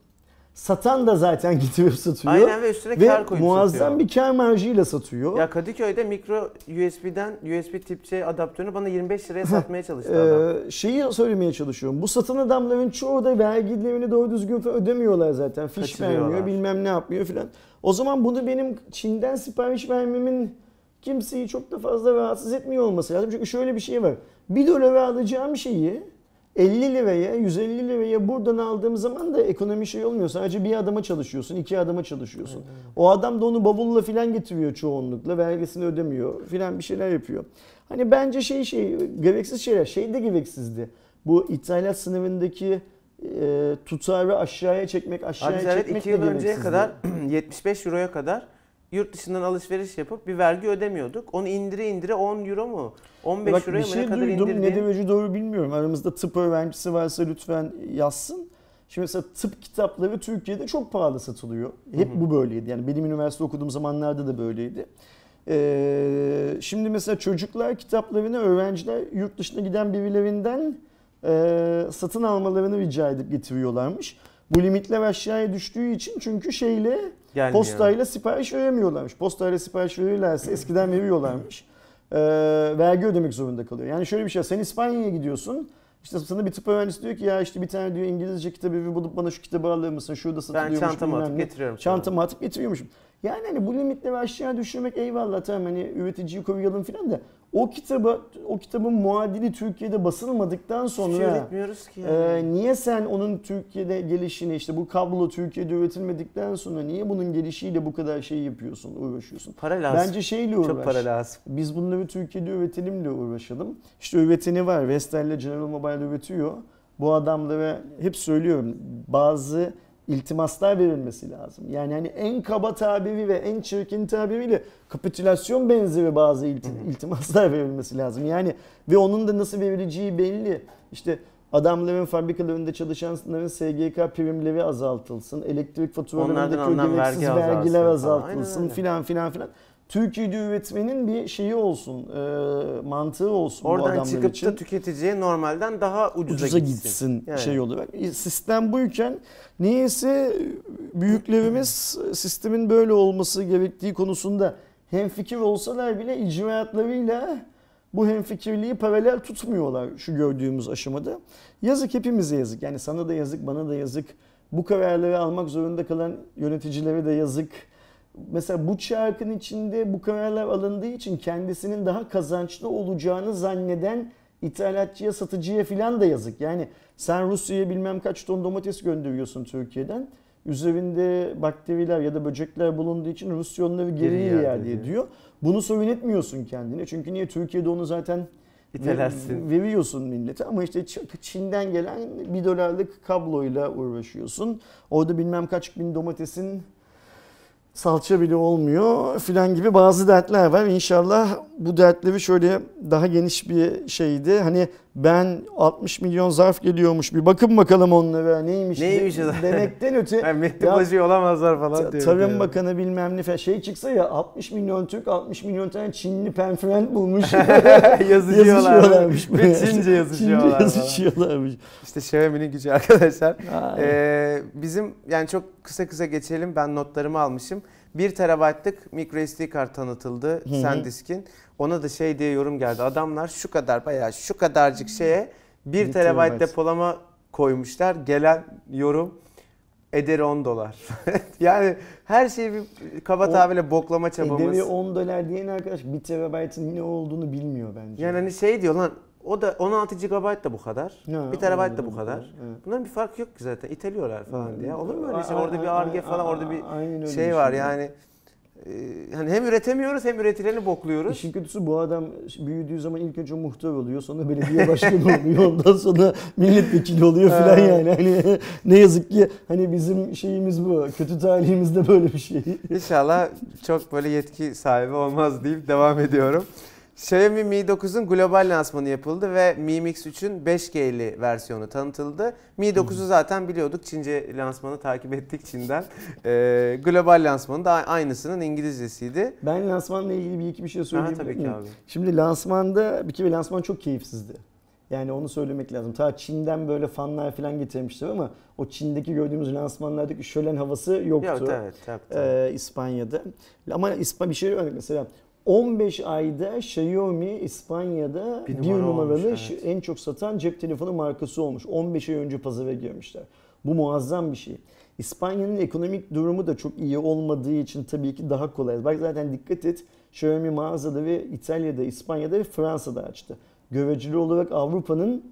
Satan da zaten <laughs> getirip satıyor. Aynen ve üstüne Ve kar koyup muazzam satıyor. bir kar marjıyla satıyor. Ya Kadıköy'de mikro USB'den USB tip C adaptörünü bana 25 liraya satmaya çalıştı adam. Ee, şeyi söylemeye çalışıyorum. Bu satan adamların çoğu da vergilerini doğru düzgün ödemiyorlar zaten. Fiş vermiyor, bilmem ne yapmıyor filan. O zaman bunu benim Çin'den sipariş vermemin kimseyi çok da fazla rahatsız etmiyor olması lazım. Çünkü şöyle bir şey var. 1 dolara alacağım şeyi 50 liraya, 150 liraya buradan aldığım zaman da ekonomi şey olmuyor. Sadece bir adama çalışıyorsun, iki adama çalışıyorsun. O adam da onu bavulla filan getiriyor çoğunlukla. Vergisini ödemiyor filan bir şeyler yapıyor. Hani bence şey şey gereksiz şeyler. Şey de gereksizdi. Bu ithalat sınırındaki e, tutarı aşağıya çekmek, aşağıya Abi çekmek 2 de yıl önceye gereksizdi. kadar <clears throat> 75 euroya kadar yurt dışından alışveriş yapıp bir vergi ödemiyorduk. Onu indire indire 10 euro mu? 15 Bak euroya mı şey ne kadar duydum indirdi? ne demeci doğru bilmiyorum. Aramızda tıp öğrencisi varsa lütfen yazsın. Şimdi mesela tıp kitapları Türkiye'de çok pahalı satılıyor. Hep bu böyleydi. Yani benim üniversite okuduğum zamanlarda da böyleydi. Ee, şimdi mesela çocuklar kitaplarını öğrenciler yurt dışına giden birilerinden e, satın almalarını rica edip getiriyorlarmış. Bu limitler aşağıya düştüğü için çünkü şeyle Gelmiyor. postayla sipariş veremiyorlarmış. Postayla sipariş verirlerse eskiden veriyorlarmış. Ee, vergi ödemek zorunda kalıyor. Yani şöyle bir şey sen İspanya'ya gidiyorsun. İşte sana bir tıp öğrencisi diyor ki ya işte bir tane diyor İngilizce kitabı bulup bana şu kitabı alır mısın? Şurada satılıyormuş. Ben çantama atıp getiriyorum. Çantama atıp getiriyormuşum. Yani hani bu limitleri aşağı düşürmek eyvallah tamam hani üreticiyi koruyalım filan da o kitabı o kitabın muadili Türkiye'de basılmadıktan şey sonra ki yani. ee, niye sen onun Türkiye'de gelişini işte bu kablo Türkiye'de üretilmedikten sonra niye bunun gelişiyle bu kadar şey yapıyorsun, uğraşıyorsun? para lazım. Bence şeyle uğraş. Çok para lazım. Biz bunları Türkiye'de üretelimle uğraşalım. İşte üreteni var. Vestel'le General Mobile üretiyor. Bu adamlara hep söylüyorum bazı iltimaslar verilmesi lazım. Yani hani en kaba tabiri ve en çirkin tabiriyle kapitülasyon benzeri bazı ilti- iltimaslar <laughs> verilmesi lazım. Yani ve onun da nasıl verileceği belli. İşte adamların fabrikalarında çalışanların SGK primleri azaltılsın. Elektrik faturalarındaki alınan gereksiz vergiler azaltılsın filan filan filan. Türkiye'de üretmenin bir şeyi olsun, e, mantığı olsun bu Oradan adamlar çıkıp için da tüketiciye normalden daha ucuza, ucuza gitsin. gitsin Yani. şey. E, Sistem buyken niyeyse büyüklerimiz sistemin böyle olması gerektiği konusunda hemfikir olsalar bile icraatlarıyla bu hemfikirliği paralel tutmuyorlar şu gördüğümüz aşamada. Yazık hepimize yazık. Yani sana da yazık, bana da yazık. Bu kararları almak zorunda kalan yöneticilere de yazık. Mesela bu çarkın içinde bu kararlar alındığı için kendisinin daha kazançlı olacağını zanneden ithalatçıya, satıcıya filan da yazık. Yani sen Rusya'ya bilmem kaç ton domates gönderiyorsun Türkiye'den. Üzerinde bakteriler ya da böcekler bulunduğu için Rusya onları geri Geri iade iade ediyor. ediyor. Bunu sorun etmiyorsun kendine. Çünkü niye Türkiye'de onu zaten İtelersin. Ver- veriyorsun millete ama işte Çin'den gelen bir dolarlık kabloyla uğraşıyorsun. Orada bilmem kaç bin domatesin salça bile olmuyor filan gibi bazı dertler var. İnşallah bu dertleri şöyle daha geniş bir şeydi. Hani ben 60 milyon zarf geliyormuş bir bakın bakalım onlara neymiş, Neymiş de- demekten öte Yani Mehdi Bacı olamazlar falan diyor. Tarım Bakanı bilmem ne falan şey çıksa ya 60 milyon Türk 60 milyon tane Çinli penfrend bulmuş. yazışıyorlar. <laughs> Yazışıyorlarmış. <laughs> Ve Çince yazışıyorlar. Çince yazışıyorlarmış. İşte Xiaomi'nin gücü <laughs> arkadaşlar. Ee, bizim yani çok kısa kısa geçelim. Ben notlarımı almışım. 1 terabaytlık microSD kart tanıtıldı. SanDisk'in. Ona da şey diye yorum geldi. Adamlar şu kadar bayağı şu kadarcık şeye 1 Bir terabayt depolama koymuşlar. Gelen yorum ederi 10 dolar. <laughs> yani her şeyi bir kaba tabirle boklama çabamız. Ederi 10 dolar diyen arkadaş 1 terabaytın ne olduğunu bilmiyor bence. Yani hani şey diyor lan o da 16 GB da bu kadar. Ha, 1 terabayt da bu kadar. Evet. Bunların bir farkı yok ki zaten. İteliyorlar falan diye. Olur mu öyle şey? Orada bir arge falan orada bir şey var şey. Yani. e, hani hem üretemiyoruz hem üretileni bokluyoruz. İşin kötüsü bu adam büyüdüğü zaman ilk önce muhtar oluyor, sonra belediye başkanı oluyor, ondan sonra milletvekili oluyor filan Evet. yani. Hani ne yazık ki hani bizim şeyimiz bu. Kötü talihimizde böyle bir şey. İnşallah çok böyle yetki sahibi olmaz deyip devam ediyorum. Xiaomi Mi 9'un global lansmanı yapıldı ve Mi Mix 3'ün 5G'li versiyonu tanıtıldı. Mi 9'u zaten biliyorduk. Çince lansmanı takip ettik Çin'den. <laughs> Ee, global lansmanı da aynısının İngilizcesiydi. Ben lansmanla ilgili bir iki bir şey Ha, söyleyeyim. tabii ki abi. Şimdi lansmanda bir kere lansman çok keyifsizdi. Yani onu söylemek lazım. Ta Çin'den böyle fanlar falan getirmişler ama o Çin'deki gördüğümüz lansmanlardaki şölen havası yoktu. Yok evet. yoktu. Ee, İspanya'da. Ama İspa bir şey örnek mesela 15 ayda Xiaomi İspanya'da Bir bir, numara numaralı olmuş, evet. en çok satan cep telefonu markası olmuş. 15 ay önce pazara girmişler. Bu muazzam bir şey. İspanya'nın ekonomik durumu da çok iyi olmadığı için tabii ki daha kolay. Bak zaten dikkat et Xiaomi mağazada ve İtalya'da, İspanya'da ve Fransa'da açtı. Göreceli olarak Avrupa'nın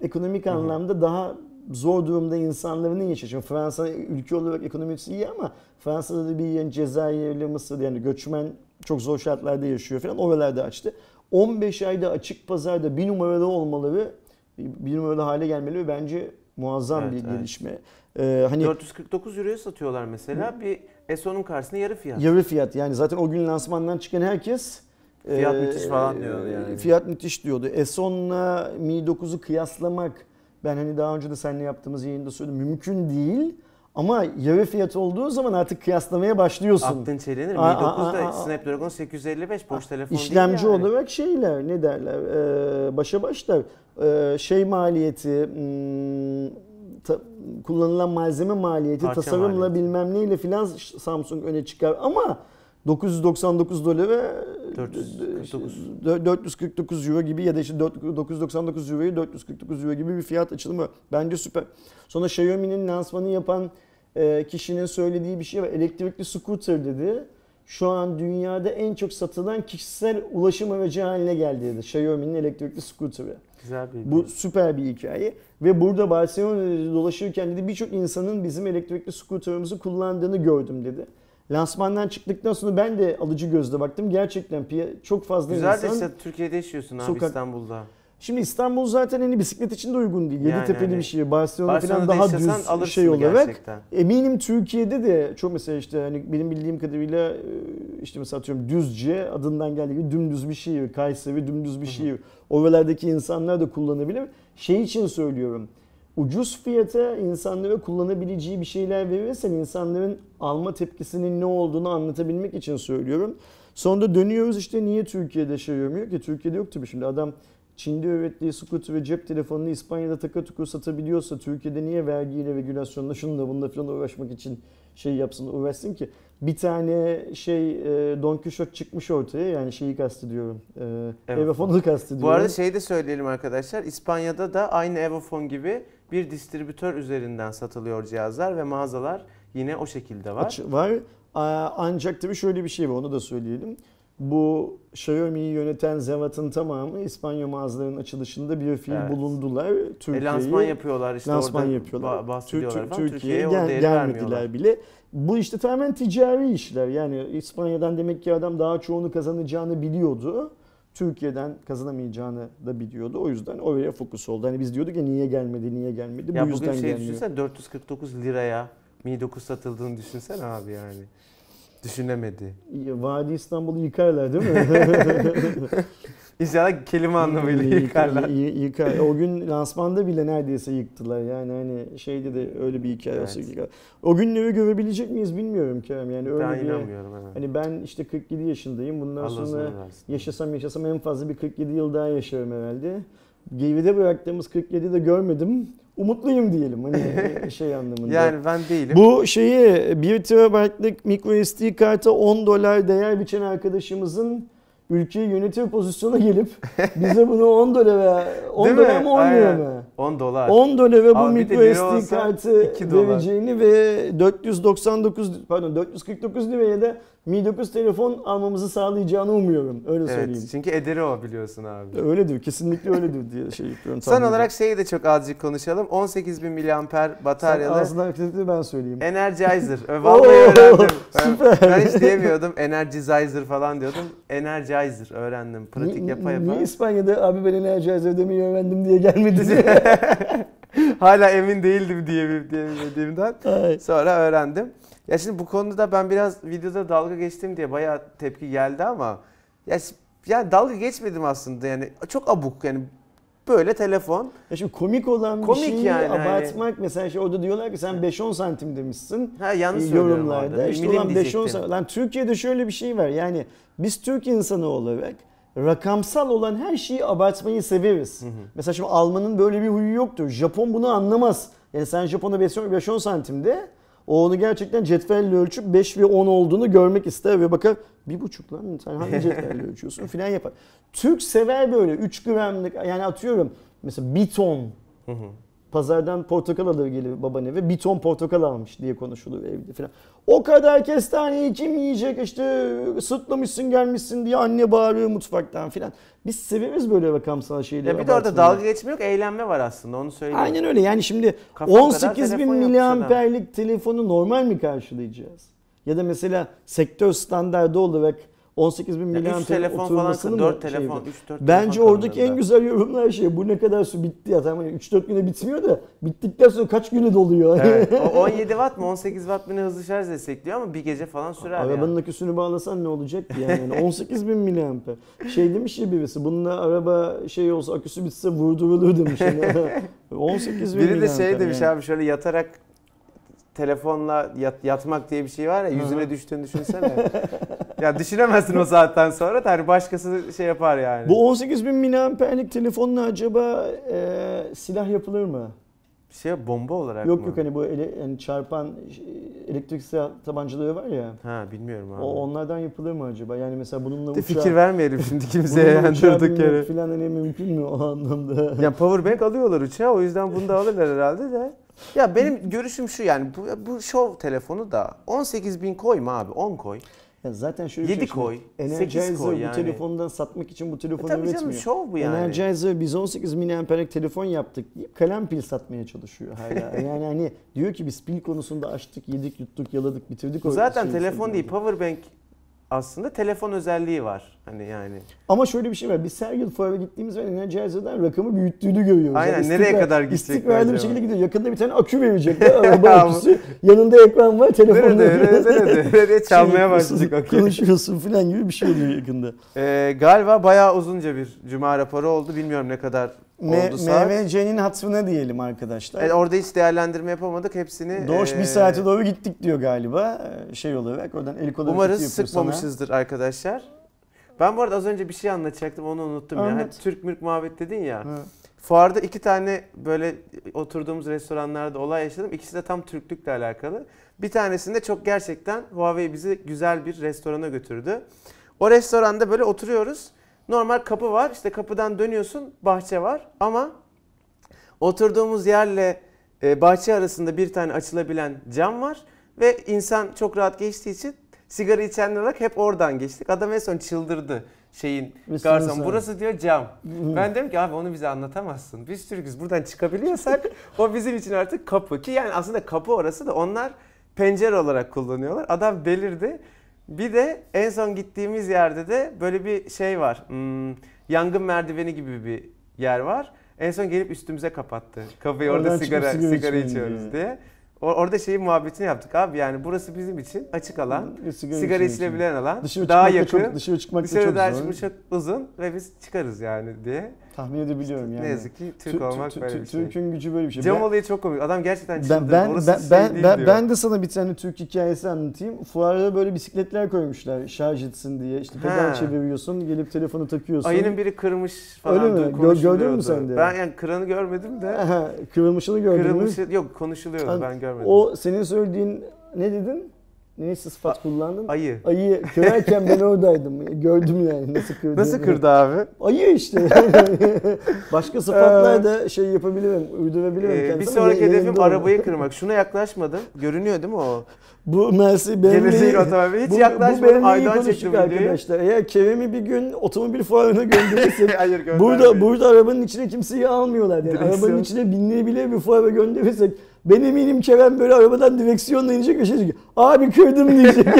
ekonomik anlamda daha zor durumda insanların yaşıyor. Şimdi Fransa ülke olarak ekonomisi iyi ama Fransa'da da bir yani Cezayirli, Mısır yani göçmen çok zor şartlarda yaşıyor falan. Oralarda açtı. 15 ayda açık pazarda bir numaralı olmaları, bir numaralı hale gelmeleri bence muazzam Evet, bir evet. gelişme. Ee, hani 449 euroya satıyorlar mesela. Bir Eso'nun karşısında yarı fiyat. yarı fiyat yani zaten o gün lansmandan çıkan herkes Fiyat e, müthiş falan diyordu yani. Fiyat müthiş diyordu. Esson'la Mi 9'u kıyaslamak ben hani daha önce de seninle yaptığımız yayında söyledim mümkün değil. Ama yarı fiyat olduğu zaman artık kıyaslamaya başlıyorsun. Aklın çelenir. Mi Aa, aa, 9'da aa, aa. Snapdragon 855 boş telefon İşlemci değil yani. olarak şeyler ne derler ee, başa başlar Ee, şey maliyeti hmm, ta- kullanılan malzeme maliyeti Parça tasarımla maliyeti. bilmem neyle filan Samsung öne çıkar ama 999 dolara 449. 449 euro gibi ya da işte 999 euroyu 449 euro gibi bir fiyat açılımı bence süper. Sonra Xiaomi'nin lansmanı yapan e, kişinin söylediği bir şey var. Elektrikli scooter dedi. Şu an dünyada en çok satılan kişisel ulaşım aracı haline geldi dedi. Xiaomi'nin elektrikli scooter'ı. Güzel bir Bu süper bir hikaye. Ve burada Barcelona'da dolaşırken dedi birçok insanın bizim elektrikli scooter'ımızı kullandığını gördüm dedi. Lansmandan çıktıktan sonra ben de alıcı gözle baktım. Gerçekten çok fazla Güzel de insan. işte Türkiye'de yaşıyorsun abi Sokak- İstanbul'da. Şimdi İstanbul zaten hani bisiklet için de uygun değil. Yani Yeditepe'li hani bir şehir. Barcelona, Barcelona'da falan daha düz şey olarak. gerçekten. Eminim Türkiye'de de çok mesela işte hani benim bildiğim kadarıyla e, işte mesela atıyorum Düzce adından geldiği gibi dümdüz bir şehir. Kayseri dümdüz bir şehir. Oralardaki insanlar da kullanabilir. Şey için söylüyorum. Ucuz fiyata insanlara kullanabileceği bir şeyler verirsen insanların alma tepkisinin ne olduğunu anlatabilmek için söylüyorum. Sonra dönüyoruz işte niye Türkiye'de şey yok ki Türkiye'de yok tabii şimdi adam Çin'de ürettiği scooter ve cep telefonunu İspanya'da takır tukur satabiliyorsa Türkiye'de niye vergiyle, regülasyonla, şununla bununla falan uğraşmak için şey yapsın, uğraşsın ki? Bir tane şey e, Don Quixote çıkmış ortaya yani şeyi kastediyorum. E, Evet. Evafon'u kastediyorum. Bu arada şey de söyleyelim arkadaşlar. İspanya'da da aynı Evofon gibi bir distribütör üzerinden satılıyor cihazlar ve mağazalar yine o şekilde var. Aç- var. Ancak tabii şöyle bir şey var onu da söyleyelim. Bu Xiaomi'yi yöneten zevatın tamamı İspanya mağazalarının açılışında bir fiil Evet. bulundular. E, Türkiye'yi lansman yapıyorlar işte lansman orada yapıyorlar. ba- bahsediyorlar Tür- Türkiye'ye gel- gelmediler bile. Bu işte tamamen ticari işler. Yani İspanya'dan demek ki adam daha çoğunu kazanacağını biliyordu. Türkiye'den kazanamayacağını da biliyordu. O yüzden oraya fokus oldu. Hani biz diyorduk ya niye gelmedi, niye gelmedi. Ya Bu yüzden bugün şey gelmiyor. düşünsene 449 liraya Mi 9 satıldığını düşünsene abi yani. Düşünemedi. Vadi İstanbul'u yıkarlar değil mi? <laughs> İnşallah kelime anlamıyla Yık- yıkarlar. yıkar. O gün lansmanda bile neredeyse yıktılar. Yani hani şeyde de öyle bir hikaye olsa Evet. yıkar. O günleri görebilecek miyiz bilmiyorum Kerem. Yani öyle Ben bir inanmıyorum. Evet. Hani ben işte 47 yaşındayım. Bundan Allah sonra yaşasam yaşasam en fazla bir 47 yıl daha yaşarım herhalde. Geride bıraktığımız 47'de de görmedim. Umutluyum diyelim hani <laughs> şey anlamında. Yani ben değilim. Bu şeyi 1 TB'lık micro SD karta 10 dolar değer biçen arkadaşımızın ülkeyi yönetir pozisyona gelip <laughs> bize bunu 10 dolara 10 Değil dolar mı 10 lira mı? 10 dolar. 10 dolara bu bir de micro SD kartı 2 dolar. vereceğini ve 499 pardon 449 liraya da Mi 9 telefon almamızı sağlayacağını umuyorum. Öyle söyleyeyim. Evet, çünkü ederi o biliyorsun abi. Öyledir. Kesinlikle öyledir diye şey yapıyorum. Son olarak şeyi de çok azıcık konuşalım. 18.000 miliamper Sen bataryalı ağzından akrediti ben söyleyeyim. Energizer. <laughs> Vallahi öğrendim. Ben, süper. ben hiç diyemiyordum. Energizer falan diyordum. Energizer öğrendim. Pratik Ni- yapa Niye yapa. İspanya'da abi ben Energizer demeyi öğrendim diye gelmedi diye. <laughs> <laughs> Hala emin değildim diye diyemediğimden. Ay. Sonra öğrendim. Ya şimdi bu konuda ben biraz videoda dalga geçtim diye bayağı tepki geldi ama ya yani dalga geçmedim aslında yani çok abuk yani böyle telefon. Ya şimdi komik olan bir Komik şeyi yani hani. abartmak mesela şey orada diyorlar ki sen 5-10 santim demişsin. Ha yanlış e, yorumlarda. orada. İşte ulan 5-10 diyecektim. santim. Lan Türkiye'de şöyle bir şey var yani biz Türk insanı olarak rakamsal olan her şeyi abartmayı severiz. Mesela şimdi Alman'ın böyle bir huyu yoktur. Japon bunu anlamaz. Yani sen Japon'a 5-10 santimde o onu gerçekten cetvelle ölçüp 5 ve 10 olduğunu görmek ister ve bakar bir buçuk lan sen hangi cetvelle <laughs> ölçüyorsun filan yapar. Türk sever böyle 3 gramlık yani atıyorum mesela bir ton Hı hı. Pazardan portakal alır gelir baban eve bir ton portakal almış diye konuşulur evde falan. O kadar kestaneyi kim yiyecek işte sırtlamışsın gelmişsin diye anne bağırıyor mutfaktan filan. Biz severiz böyle rakamsal şeyleri. Ya bir de orada dalga geçme yok, eğlenme var aslında onu söyleyeyim. Aynen öyle yani şimdi Kafa kadar 18 bin miliamperlik telefonu normal mi karşılayacağız? Ya da mesela sektör standardı olarak 18 bin Ya üç miliamper telefon falan, oturmasını 4 mı telefon, şey 3 4 Bence oradaki en güzel yorumlar şey bu ne kadar su bitti ya tamam 3-4 güne bitmiyor da bittikten sonra kaç güne doluyor? Evet, <laughs> o 17 watt mı 18 watt mı ne hızlı şarj destekliyor ama bir gece falan sürer Arabanın yani. aküsünü bağlasan ne olacak ki yani? yani 18 bin miliamper. Şey demiş ya birisi bununla araba şey olsa aküsü bitse vurdurulur demiş. Yani <laughs> 18 bin Biri de şey demiş yani. abi şöyle yatarak telefonla yat- yatmak diye bir şey var ya yüzüne Hı. düştüğünü düşünsene. <laughs> ya düşünemezsin o saatten sonra da hani başkası şey yapar yani. Bu 18 bin miliamperlik telefonla acaba e, silah yapılır mı? şey bomba olarak Yok mı? yok hani bu ele, yani çarpan e, elektrik silah tabancaları var ya. Ha bilmiyorum abi. O onlardan yapılır mı acaba? Yani mesela bununla De uçağı, fikir vermeyelim şimdi kimseye yani durduk yere. Falan hani mümkün mü o anlamda? Ya powerbank alıyorlar uçağa o yüzden bunu da alırlar herhalde de. Ya benim görüşüm şu yani bu, bu show telefonu da 18 bin koyma abi 10 koy. Ya zaten şöyle bir Yedi şey şimdi, koy, koy bu yani. telefondan satmak için bu E telefonu tabii canım üretmiyor. show bu yani. Energizer biz 18 miliamperlik telefon yaptık deyip kalem pil satmaya çalışıyor hala. <laughs> yani hani diyor ki biz pil konusunda açtık, yedik, yuttuk, yaladık, bitirdik. Zaten telefon değil powerbank aslında telefon özelliği var. Hani yani. Ama şöyle bir şey var. Biz her yıl fuara gittiğimiz zaman Energizer'dan rakamı büyüttüğünü görüyoruz. Aynen, Yani nereye kadar gidecek İstikrarlı bir şekilde gidiyor. Yakında bir tane akü verecekler. <laughs> Araba aküsü. Yanında ekran var. Telefonla Nerede nerede nerede nerede çalmaya başladık akü. Konuşuyorsun falan gibi bir şey oluyor yakında. Ee, galiba bayağı uzunca bir cuma raporu oldu. Bilmiyorum ne kadar M- oldu saat. MVC'nin hatırına diyelim arkadaşlar. Yani orada hiç değerlendirme yapamadık. Hepsini Doğuş ee, bir saate doğru gittik diyor galiba Ee, şey olarak. Oradan el kol hareketi Umarız sıkmamışızdır arkadaşlar. Ben bu arada az önce bir şey anlatacaktım onu unuttum ya. Anlat. Hani Türk mürk muhabbet dedin ya. sana. Ha. Fuarda iki tane böyle oturduğumuz restoranlarda olay yaşadım. İkisi de tam Türklükle alakalı. Bir tanesinde çok gerçekten Huawei bizi güzel bir restorana götürdü. O restoranda böyle oturuyoruz. Normal kapı var. İşte kapıdan dönüyorsun. Bahçe var. Ama oturduğumuz yerle e, bahçe arasında bir tane açılabilen cam var. Ve insan çok rahat geçtiği için sigara içenler olarak hep oradan geçtik. Adam en son çıldırdı şeyin garson. sonra- Burası diyor cam. Ben dedim ki abi onu bize anlatamazsın. Biz Türk'üz buradan çıkabiliyorsak o bizim için artık kapı. Ki yani aslında kapı orası da onlar pencere olarak kullanıyorlar. Adam delirdi. Bir de en son gittiğimiz yerde de böyle bir şey var. Hmm, yangın merdiveni gibi bir yer var. En son gelip üstümüze kapattı. Kapıyı orada Oradan sigara sigara sigara, içiyoruz diye. diye. Orada şeyin muhabbetini yaptık abi yani burası bizim için açık alan, Ve sigara, için. içilebilen alan, Dışarı daha çıkmak da yakın, çok, dışarı çıkmak da dışarı çıkmış çok uzun ve biz çıkarız yani diye. Tahmin edebiliyorum yani. Ne yazık ki Türk Tü- tü- olmak böyle bir şey. Türk'ün gücü böyle bir şey. Ben- olayı çok komik. Adam gerçekten çıldırdı. ben ben ben, ben, ben de sana bir tane Türk hikayesi anlatayım. Fuarda böyle bisikletler koymuşlar şarj etsin diye. İşte pedal çeviriyorsun, gelip telefonu takıyorsun. Ayının biri kırmış falan. Öyle mi? gördün mü sen de? Ben yani kıranı görmedim de. Kırılmışını gördün mü? Yok konuşuluyordu An- ben görmedim. O senin söylediğin ne dedin? Neyse sıfat kullandın? Ayı. Ayı kırarken ben <laughs> oradaydım. Gördüm yani nasıl kırdığını. Nasıl kırdı abi? Ayı işte. <laughs> Başka sıfatlar da şey yapabilirim, uydurabilirim. Ee, bir sonraki hedefim arabayı kırmak. Şuna yaklaşmadım. Görünüyor değil mi o? Bu Mersi Gelecek BMW... otomobil. Hiç Bu, bu yaklaşmadım. BMW'yi Aydan çektim arkadaşlar. Eğer Kerem'i bir gün otomobil fuarına gönderirsek <laughs> Hayır. Burada burada arabanın içine kimseyi almıyorlar yani. Direksiyon. Arabanın içine binliği bile bir fuara gönderirsek ben eminim Kerem böyle arabadan direksiyonla inecek ve şey diyecek. Abi kırdım diyecek. <laughs>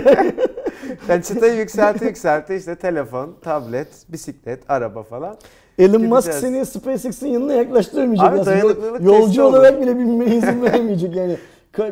Yani çıtayı yükselti yükselti işte telefon, tablet, bisiklet, araba falan. Elon Musk seni SpaceX'in yanına yaklaştırmayacak. Abi dayanıklılık Yol- Yolcu olur. olarak bile binmeye izin vermeyecek yani.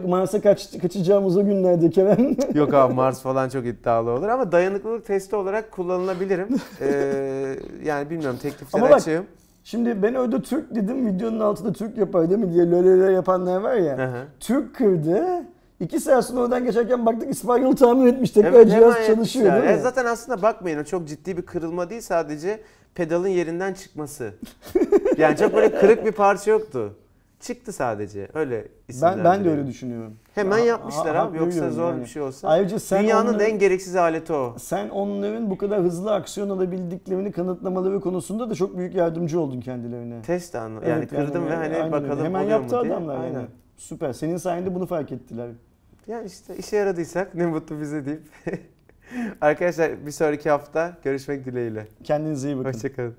Mars'a kaç, kaçacağımız o günlerde Kerem. <laughs> Yok abi Mars falan çok iddialı olur ama dayanıklılık testi olarak kullanılabilirim. <laughs> Ee, yani bilmiyorum teklifler açığım. Şimdi ben orada Türk dedim videonun altında Türk yapar değil mi diye löle yapanlar var ya. Hı hı. Türk kırdı. İki saat sonra oradan geçerken baktık İspanyol tamir etmiş. Tekrar Evet, cihaz çalışıyor değil mi? E zaten aslında bakmayın o çok ciddi bir kırılma değil sadece pedalın yerinden çıkması. <laughs> yani çok böyle kırık bir parça yoktu. Çıktı sadece. Öyle ben, ben de öyle düşünüyorum. Hemen Ha- yapmışlar ha- abi. Yoksa zor yani. bir şey olsa. Ayrıca sen Dünyanın onların, en gereksiz aleti o. sen onların bu kadar hızlı aksiyon alabildiklerini kanıtlamaları konusunda da çok büyük yardımcı oldun kendilerine. Test. Yani Evet, kırdım ve hani aynen öyle. bakalım Hemen oluyor yaptı mu diye. adamlar Aynen. yani. Süper. Senin sayende bunu fark ettiler. Yani işte işe yaradıysak ne mutlu bize deyip. <laughs> Arkadaşlar bir sonraki hafta görüşmek dileğiyle. Kendinize iyi bakın. Hoşçakalın.